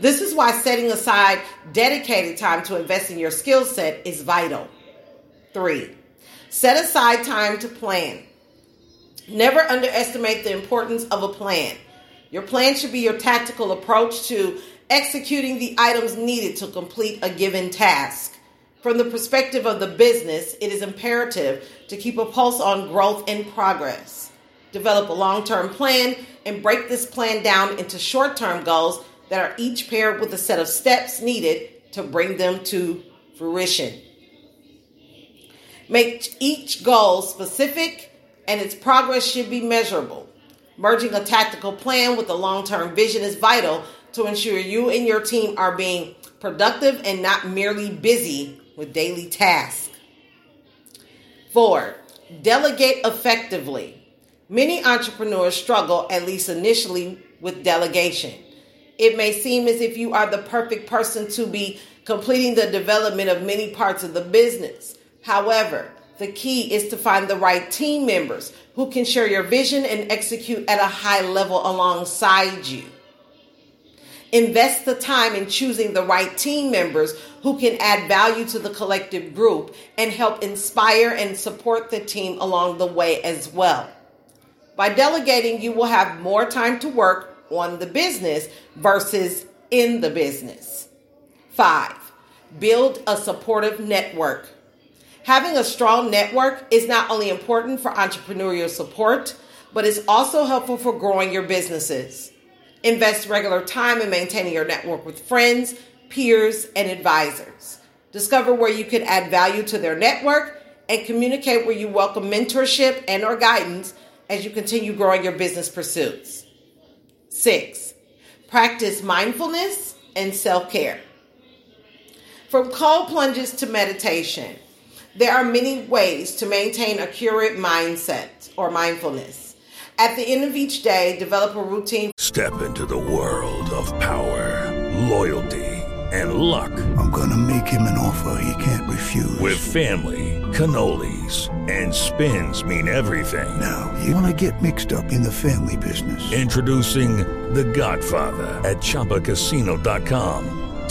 This is why setting aside dedicated time to invest in your skill set is vital. Three, set aside time to plan. Never underestimate the importance of a plan. Your plan should be your tactical approach to executing the items needed to complete a given task. From the perspective of the business, it is imperative to keep a pulse on growth and progress. Develop a long term plan and break this plan down into short term goals that are each paired with a set of steps needed to bring them to fruition. Make each goal specific and its progress should be measurable. Merging a tactical plan with a long term vision is vital to ensure you and your team are being productive and not merely busy with daily tasks. Four, delegate effectively. Many entrepreneurs struggle, at least initially, with delegation. It may seem as if you are the perfect person to be completing the development of many parts of the business. However, the key is to find the right team members who can share your vision and execute at a high level alongside you. Invest the time in choosing the right team members who can add value to the collective group and help inspire and support the team along the way as well. By delegating, you will have more time to work on the business versus in the business. Five, build a supportive network. Having a strong network is not only important for entrepreneurial support, but it's also helpful for growing your businesses. Invest regular time in maintaining your network with friends, peers, and advisors. Discover where you can add value to their network and communicate where you welcome mentorship and or guidance as you continue growing your business pursuits. 6. Practice mindfulness and self-care. From cold plunges to meditation, there are many ways to maintain a curate mindset or mindfulness. At the end of each day, develop a routine. Step into the world of power, loyalty, and luck. I'm gonna make him an offer he can't refuse. With family, cannolis, and spins mean everything. Now, you wanna get mixed up in the family business. Introducing The Godfather at ChumbaCasino.com.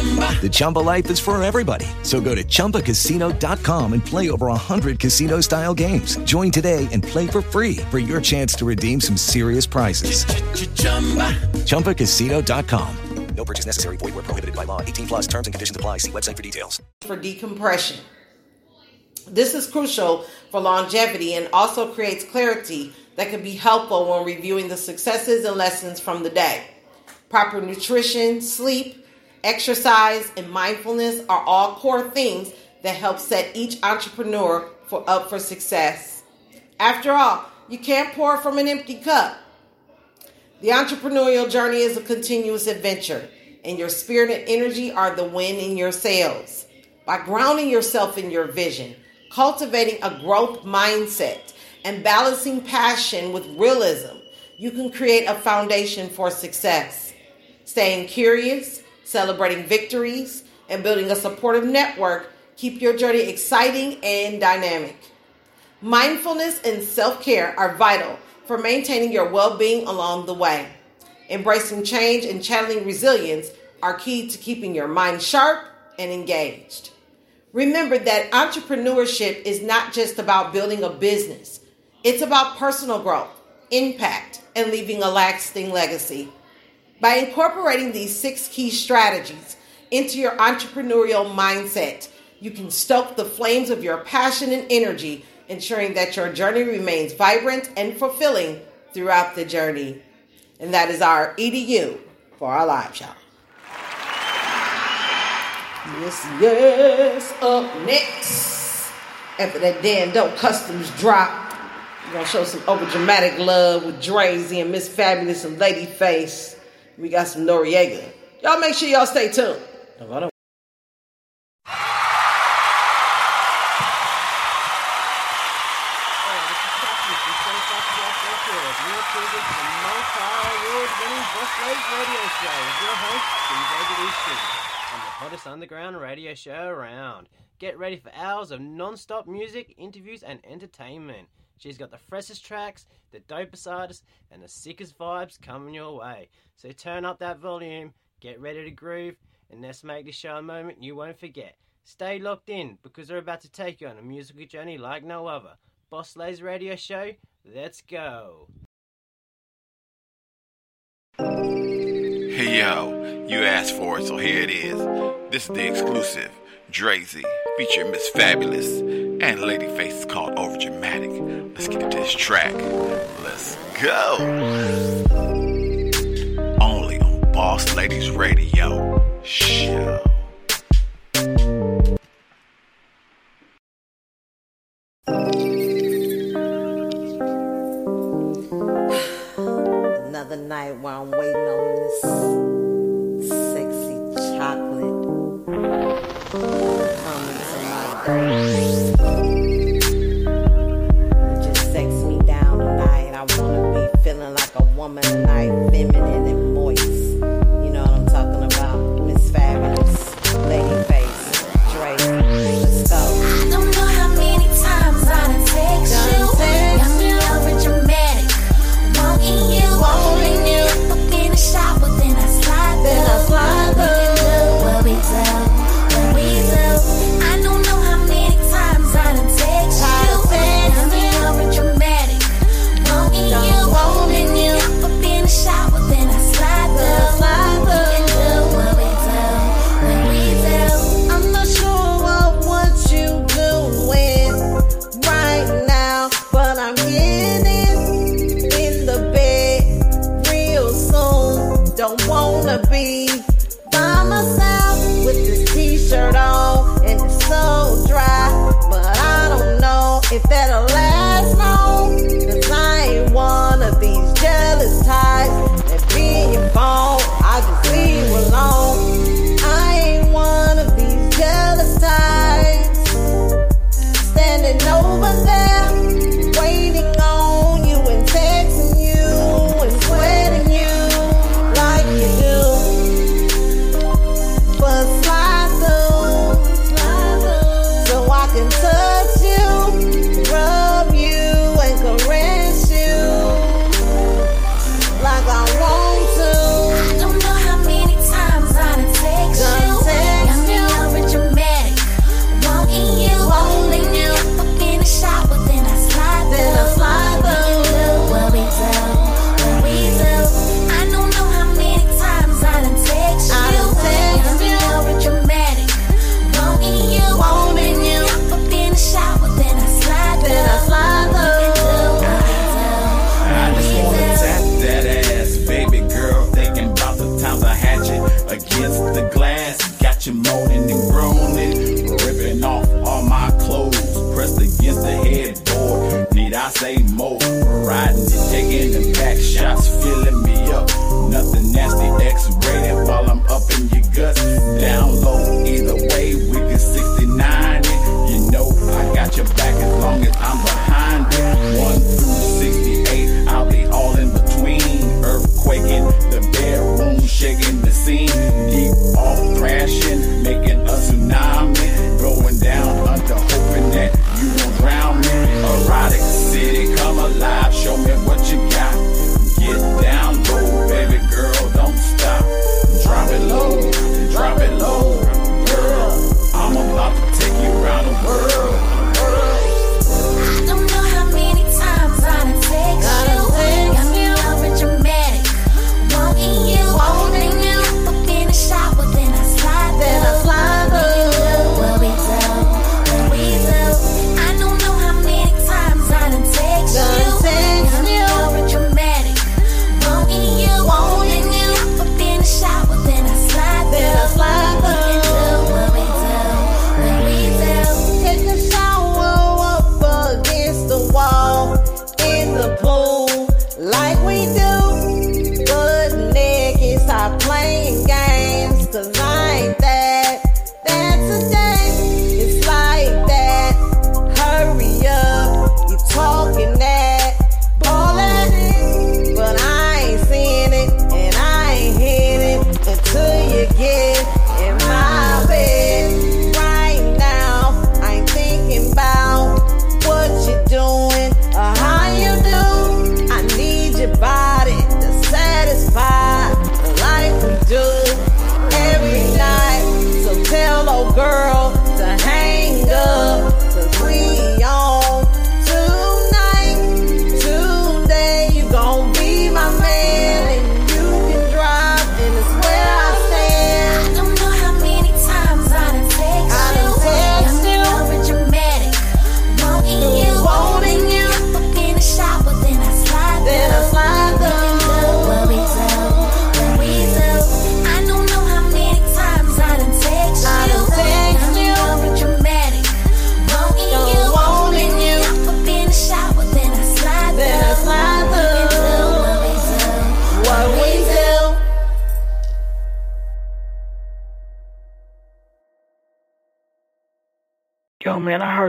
The Chumba life is for everybody. So go to ChumbaCasino.com and play over 100 casino style games. Join today and play for free for your chance to redeem some serious prizes. chumba ChumbaCasino.com. No purchase necessary. Void where prohibited by law. 18 plus terms and conditions apply. See website for details. For decompression. This is crucial for longevity and also creates clarity that can be helpful when reviewing the successes and lessons from the day. Proper nutrition, sleep, exercise, and mindfulness are all core things that help set each entrepreneur for up for success. After all, you can't pour from an empty cup. The entrepreneurial journey is a continuous adventure, and your spirit and energy are the wind in your sails. By grounding yourself in your vision, cultivating a growth mindset, and balancing passion with realism, you can create a foundation for success. Staying curious, celebrating victories, and building a supportive network keep your journey exciting and dynamic. Mindfulness and self care are vital for maintaining your well being along the way. Embracing change and channeling resilience are key to keeping your mind sharp and engaged. Remember that entrepreneurship is not just about building a business, it's about personal growth, impact, and leaving a lasting legacy. By incorporating these six key strategies into your entrepreneurial mindset, you can stoke the flames of your passion and energy, ensuring that your journey remains vibrant and fulfilling throughout the journey. And that is our EDU for our live show. Yes, yes. Up next, after that damn dope customs drop, we're gonna show some over dramatic love with Drezey and Miss Fabulous and Lady Face. We got some Noriega. Y'all make sure y'all stay tuned. No, the hottest underground radio show around. Get ready for hours of non-stop music, interviews, and entertainment. She's got the freshest tracks, the dopest artists, and the sickest vibes coming your way. So turn up that volume, get ready to groove, and let's make this show a moment you won't forget. Stay locked in because we're about to take you on a musical journey like no other. Boss Lady's Radio Show, let's go. Hey yo, you asked for it, so here it is. This is the exclusive Drezey featuring Miss Fabulous and Lady Face called Over Dramatic. Let's get into this track. Let's go. Boss Ladies Radio Show. Another night while I'm waiting on this sexy chocolate coming. Just sex me down tonight. I wanna be feeling like a woman tonight, feminine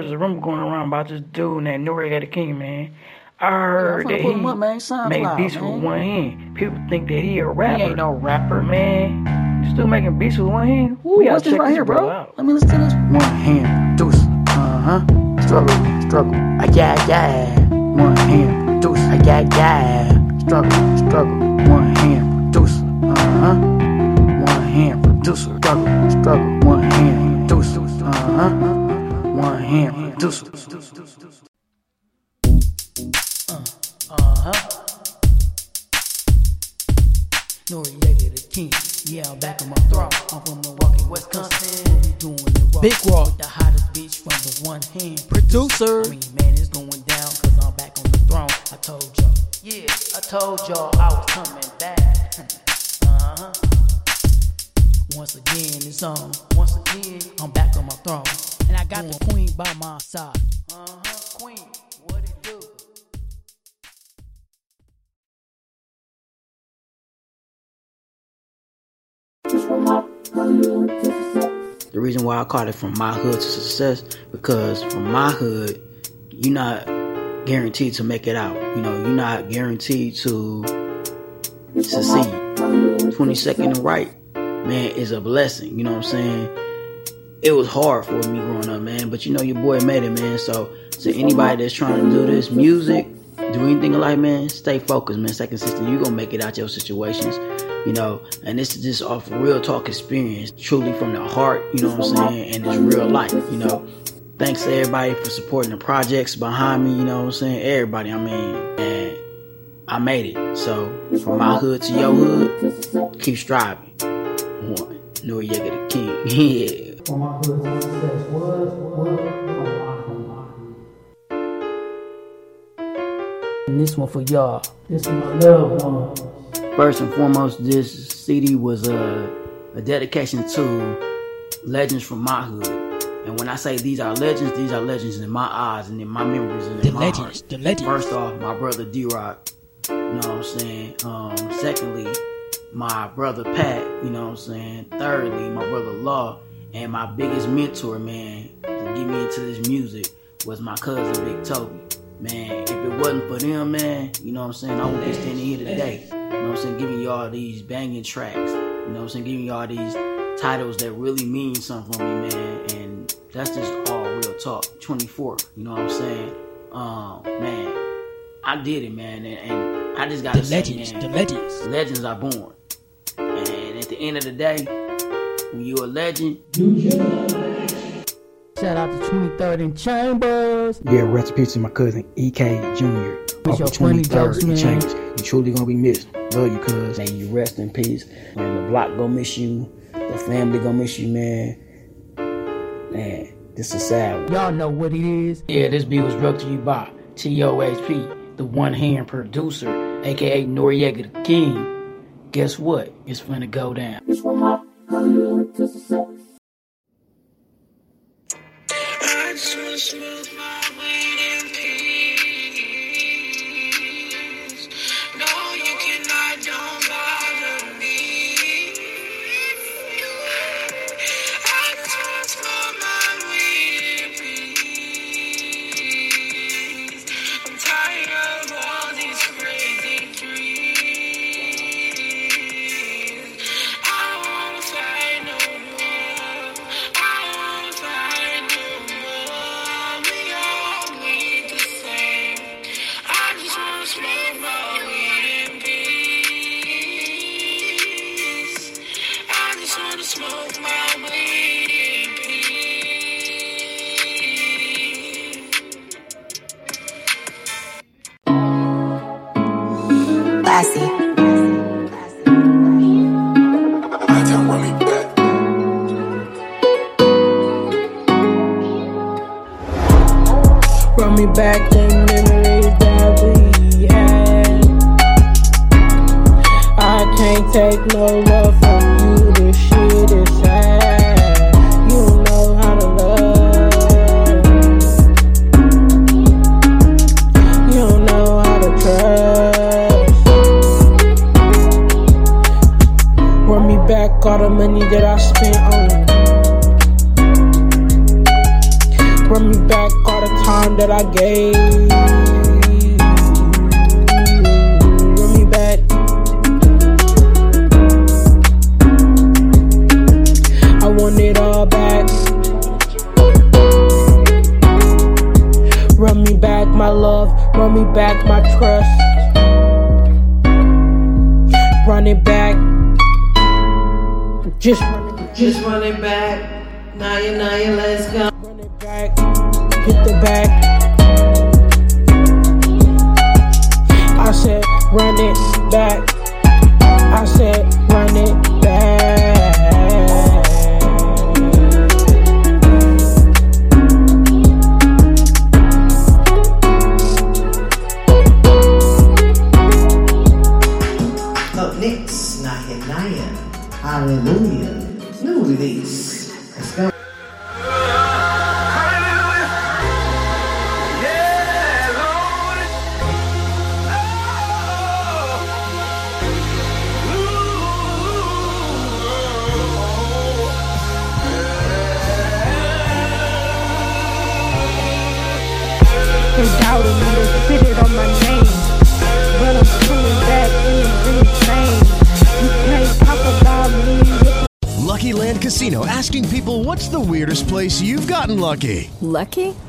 there's a rumor going around about this dude named Noriega the King, man. I heard finna that he him up, man. SoundCloud, make beats with one hand. People think that he a rapper. He ain't no rapper. man. This dude making beats with one hand. Ooh, we gotta what's this check right this here, brother bro? out. Let me listen to this. One hand, deuce. Uh huh. Struggle, struggle. Ah, yeah, yeah. One hand, deuce. Ah, yeah, yeah. Struggle, struggle. One hand, deuce. Uh huh. One hand, producer. Struggle, struggle. One hand, deuce. Uh huh. One hand, producer. Uh huh. Noriega the king. Yeah, I'm back on my throne. I'm from Milwaukee, Wisconsin. Doing it raw. Big Rock, With the hottest bitch from the one hand. Producer. I mean, man, it's going down cause I'm back on the throne. I told y'all. Yeah, I told y'all I was coming back. (laughs) uh huh. Once again, it's on. Once again, I'm back on my throne. And I got the queen by my side. Uh huh, queen. What it do? The reason why I called it from my hood to success because from my hood, you're not guaranteed to make it out. You know, you're not guaranteed to succeed. 22nd and Wright, man, is a blessing. You know what I'm saying? It was hard for me growing up, man, but you know your boy made it, man. So to anybody that's trying to do this music, do anything like, man, stay focused, man. Stay consistent. You're gonna make it out your situations. You know, and this is just off real talk experience, truly from the heart, you know what I'm saying, and it's real life, you know. Thanks to everybody for supporting the projects behind me, you know what I'm saying? Everybody, I mean, and I made it. So from my hood to your hood, keep striving. One, Noriega the King. (laughs) yeah. From my hood to success, what, And this one for y'all. This is my loved one. First and foremost, this CD was a, a dedication to legends from my hood. And when I say these are legends, these are legends in my eyes and in my memories and in The my legends, heart. the legends. First off, my brother D Rock. You know what I'm saying? Um, secondly, my brother Pat, you know what I'm saying? Thirdly, my brother Law. And my biggest mentor, man, to get me into this music was my cousin Big Toby. Man, if it wasn't for them, man, you know what I'm saying, I wouldn't be standing here today. You know what I'm saying, giving y'all these banging tracks. You know what I'm saying, giving y'all these titles that really mean something for me, man. And that's just all real talk. 24, you know what I'm saying? Um, man, I did it, man, and, and I just got The to say, legends, man, the legends. legends are born. And at the end of the day, when you're a legend, Shout out to 23rd and Chambers. Yeah, rest recipe to my cousin EK Jr. With your funny jokes, man. Chambers. You truly gonna be missed. Love you, cuz. And you rest in peace. And the block gonna miss you. The family gonna miss you, man. Man, this is sad. one. Y'all know what it is. Yeah, this beat was brought to you by TOHP, the one hand producer, aka Noriega the King. Guess what? It's finna go down. Wanna smoke my weed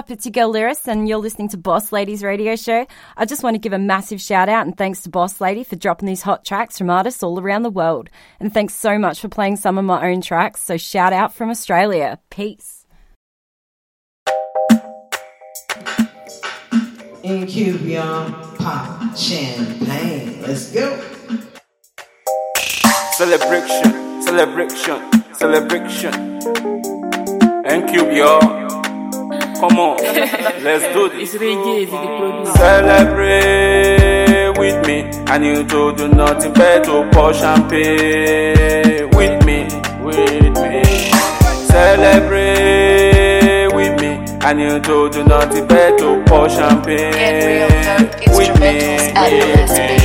Up? It's your girl Lyris, and you're listening to Boss Ladies Radio Show. I just want to give a massive shout out and thanks to Boss Lady for dropping these hot tracks from artists all around the world. And thanks so much for playing some of my own tracks. So shout out from Australia. Peace. In Cuba, pop champagne. Let's go. Celebration, celebration, celebration. And Cube, y'all. Come on, (laughs) let's do this. Celebrate with me. And you to do nothing but to pour champagne with me, with me. Celebrate with me. And you to do nothing but to pour champagne with me, with me.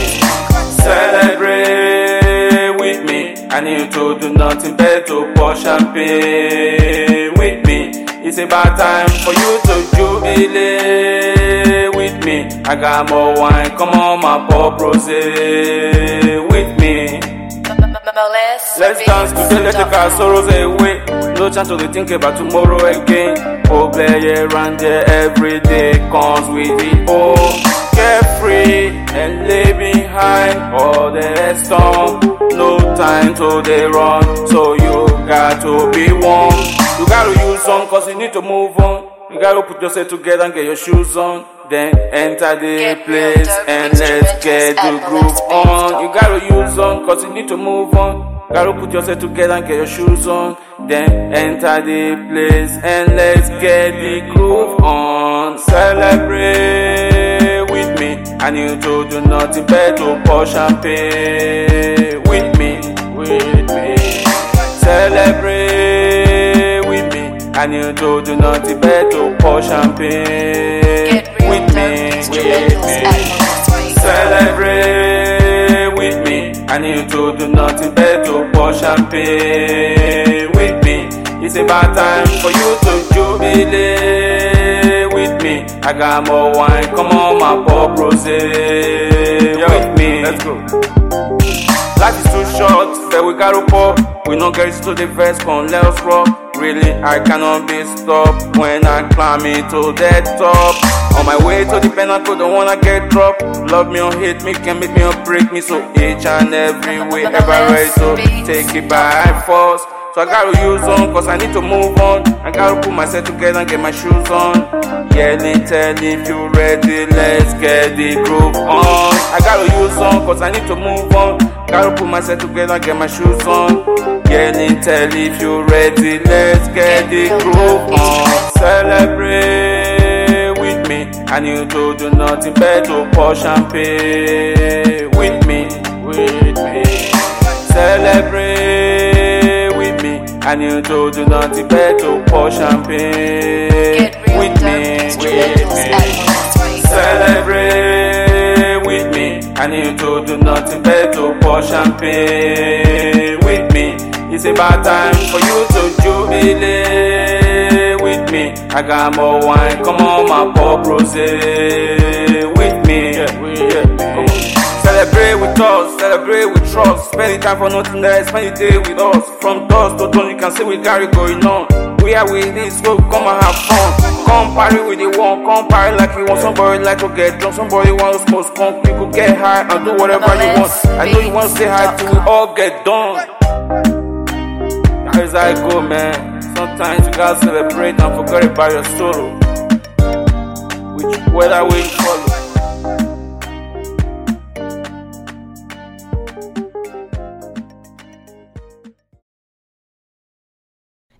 Celebrate with me. And you to do nothing but to pour champagne with me. It's about time for you to jubilate with me. I got more wine, come on, my poor rose with me. Let's dance today, let's take our sorrows away. No chance to think about tomorrow again. Oh, play and there, every day comes with it. Oh, carefree and lay behind all the storm. No time to the run, so you got to be one. You gotta use some cause you need to move on. You gotta put yourself together and get your shoes on. Then enter the place and let's get the groove on. You gotta use on cause you need to move on. You Gotta put yourself together and get your shoes on. Then enter the place and let's get the groove on. Celebrate with me. I need to do nothing but to pour champagne with me, with me. Celebrate with me. I need to do nothing but to pour champagne with me, with me. Celebrate with me. I need to do nothing but to pour champagne with me. It's about time for you to jubilate with me. I got more wine, come on, my pop rose with me. Let's go. Life is too short, but we gotta pop. Oh. We no get to the verse, come let's rock. Really, I cannot be stopped when I climb into the top. On my way to the pinnacle, don't wanna get dropped. Love me or hate me, can make me or break me. So each and every way, ever ready to take it by force. So I gotta use on, cause I need to move on. I gotta put myself together and get my shoes on. Yelling, tell if you ready, let's get the groove on. I gotta use on, cause I need to move on. Gotta put myself together and get my shoes on. Yelling, tell if you ready, let's get the groove on. Celebrate with me. I need to do nothing but to pour champagne with me, with me. Celebrate with me. I need to do nothing but to pour champagne with me, with me. Celebrate with me. I need to do nothing but to pour champagne with me. It's about time for you to jubilate with me. I got more wine, come on, my pop rose Celebrate with us, celebrate with trust. Spend the time for nothing less, spend the day with us. From dusk to dawn, you can see we carry going on. We are with this, so come and have fun. Come party with the one, come party like you want. Somebody like to get drunk, somebody want to smoke skunk. Could get high and do whatever you want. I know you want to say hi till we all get done. As I go, man. Sometimes you gotta celebrate and forget about your sorrow. Which whether you follow.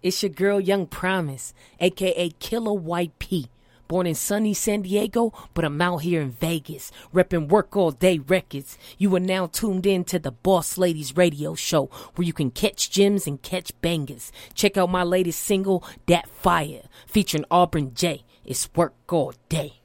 It's your girl Young Promise, aka Killer White P. Born in sunny San Diego, but I'm out here in Vegas, repping Work All Day Records. You are now tuned in to the Boss Ladies Radio Show, where you can catch gems and catch bangers. Check out my latest single, That Fire, featuring Auburn J. It's Work All Day.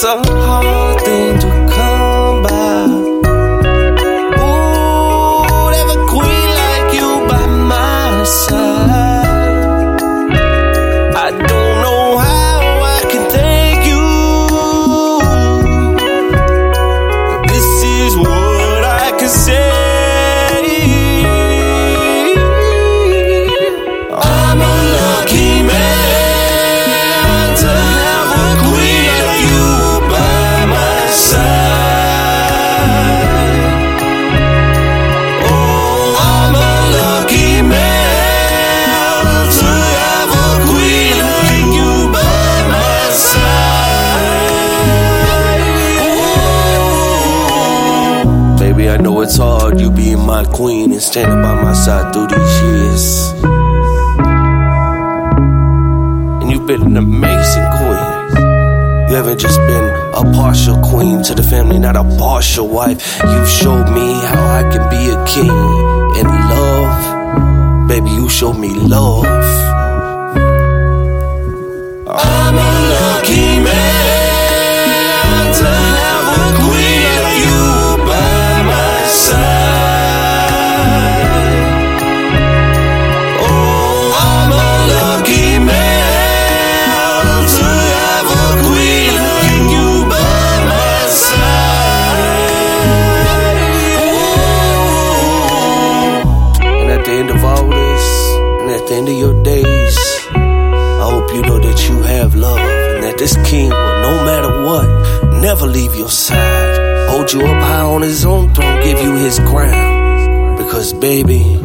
baby, my side through these years. And you've been an amazing queen. You haven't just been a partial queen to the family, not a partial wife. You've showed me how I can be a king in love. Baby, you showed me love. This king will, no matter what, never leave your side. Hold you up high on his own throne, give you his crown. Because, baby,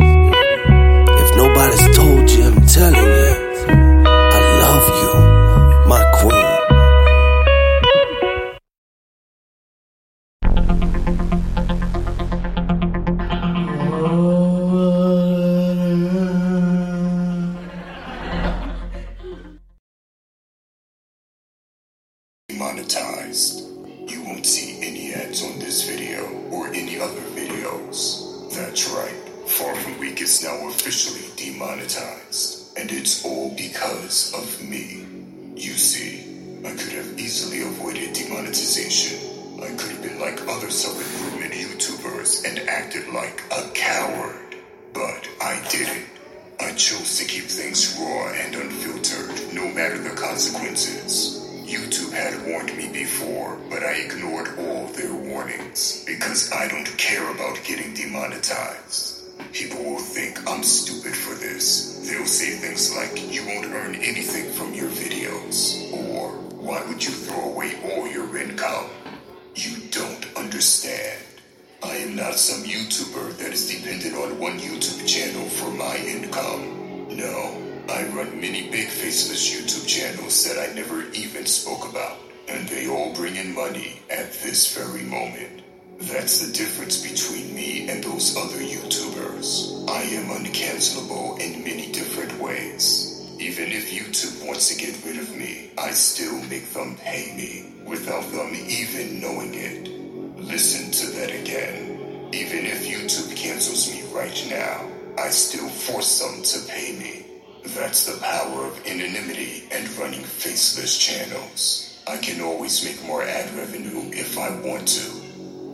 power of anonymity and running faceless channels. I can always make more ad revenue if I want to.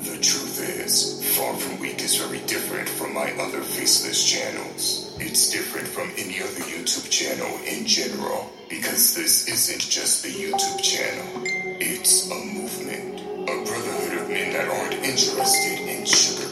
The truth is, Far From Weak is very different from my other faceless channels. It's different from any other YouTube channel in general, because this isn't just a YouTube channel. It's a movement. A brotherhood of men that aren't interested in sugarcoating.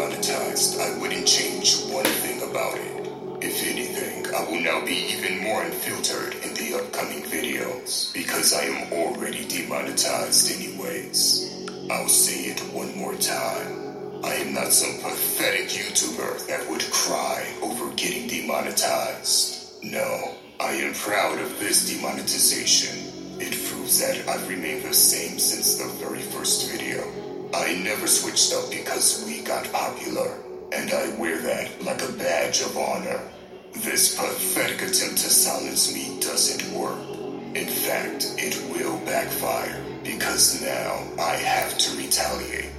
Demonetized, I wouldn't change one thing about it. If anything, I will now be even more unfiltered in the upcoming videos because I am already demonetized anyways. I'll say it one more time. I am not some pathetic YouTuber that would cry over getting demonetized. No, I am proud of this demonetization. It proves that I've remained the same since the very first video. I never switched up because we got popular, and I wear that like a badge of honor. This pathetic attempt to silence me doesn't work. In fact, it will backfire because now I have to retaliate.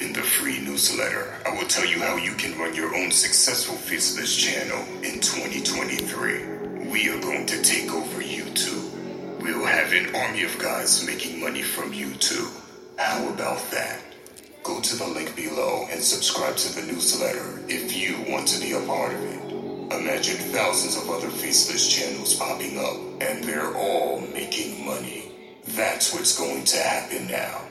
In the free newsletter, I will tell you how you can run your own successful Faceless channel in 2023. We are going to take over YouTube. We'll have an army of guys making money from YouTube. How about that? Go to the link below and subscribe to the newsletter if you want to be a part of it. Imagine thousands of other faceless channels popping up, and they're all making money. That's what's going to happen now.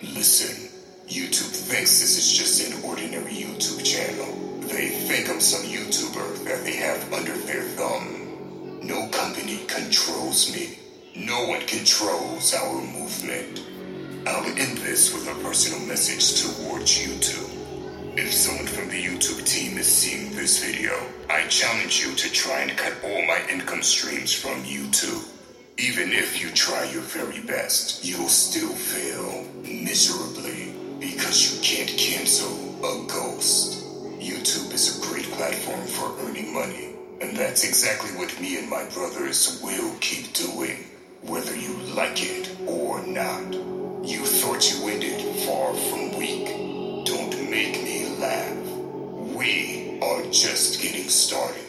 Listen, YouTube thinks this is just an ordinary YouTube channel. They think I'm some YouTuber that they have under their thumb. No company controls me. No one controls our movement. I'll end this with a personal message towards YouTube. If someone from the YouTube team is seeing this video, I challenge you to try and cut all my income streams from YouTube. Even if you try your very best, you'll still fail miserably because you can't cancel a ghost. YouTube is a great platform for earning money, and that's exactly what me and my brothers will keep doing, whether you like it or not. You thought you ended far from weak. Don't make me laugh. We are just getting started.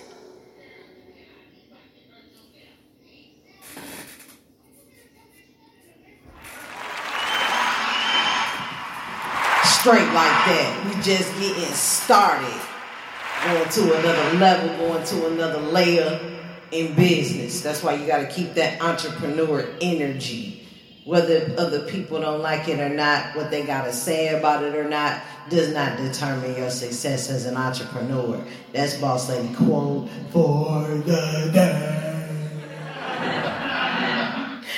Straight like that. We just getting started. Going to another level, going to another layer in business. That's why you got to keep that entrepreneur energy. Whether other people don't like it or not, what they got to say about it or not, does not determine your success as an entrepreneur. That's Boss Lady quote for the day. (laughs)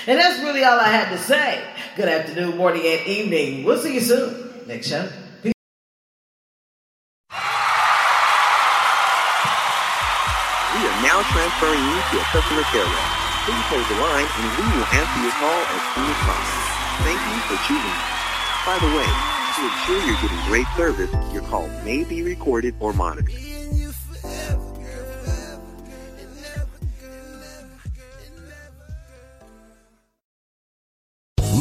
And that's really all I had to say. Good afternoon, morning, and evening. We'll see you soon. Next show. Peace. We are now transferring you to a customer care rep. Please hold the line and we will answer your call as soon as possible. Thank you for choosing. By the way, to ensure you're getting great service, your call may be recorded or monitored.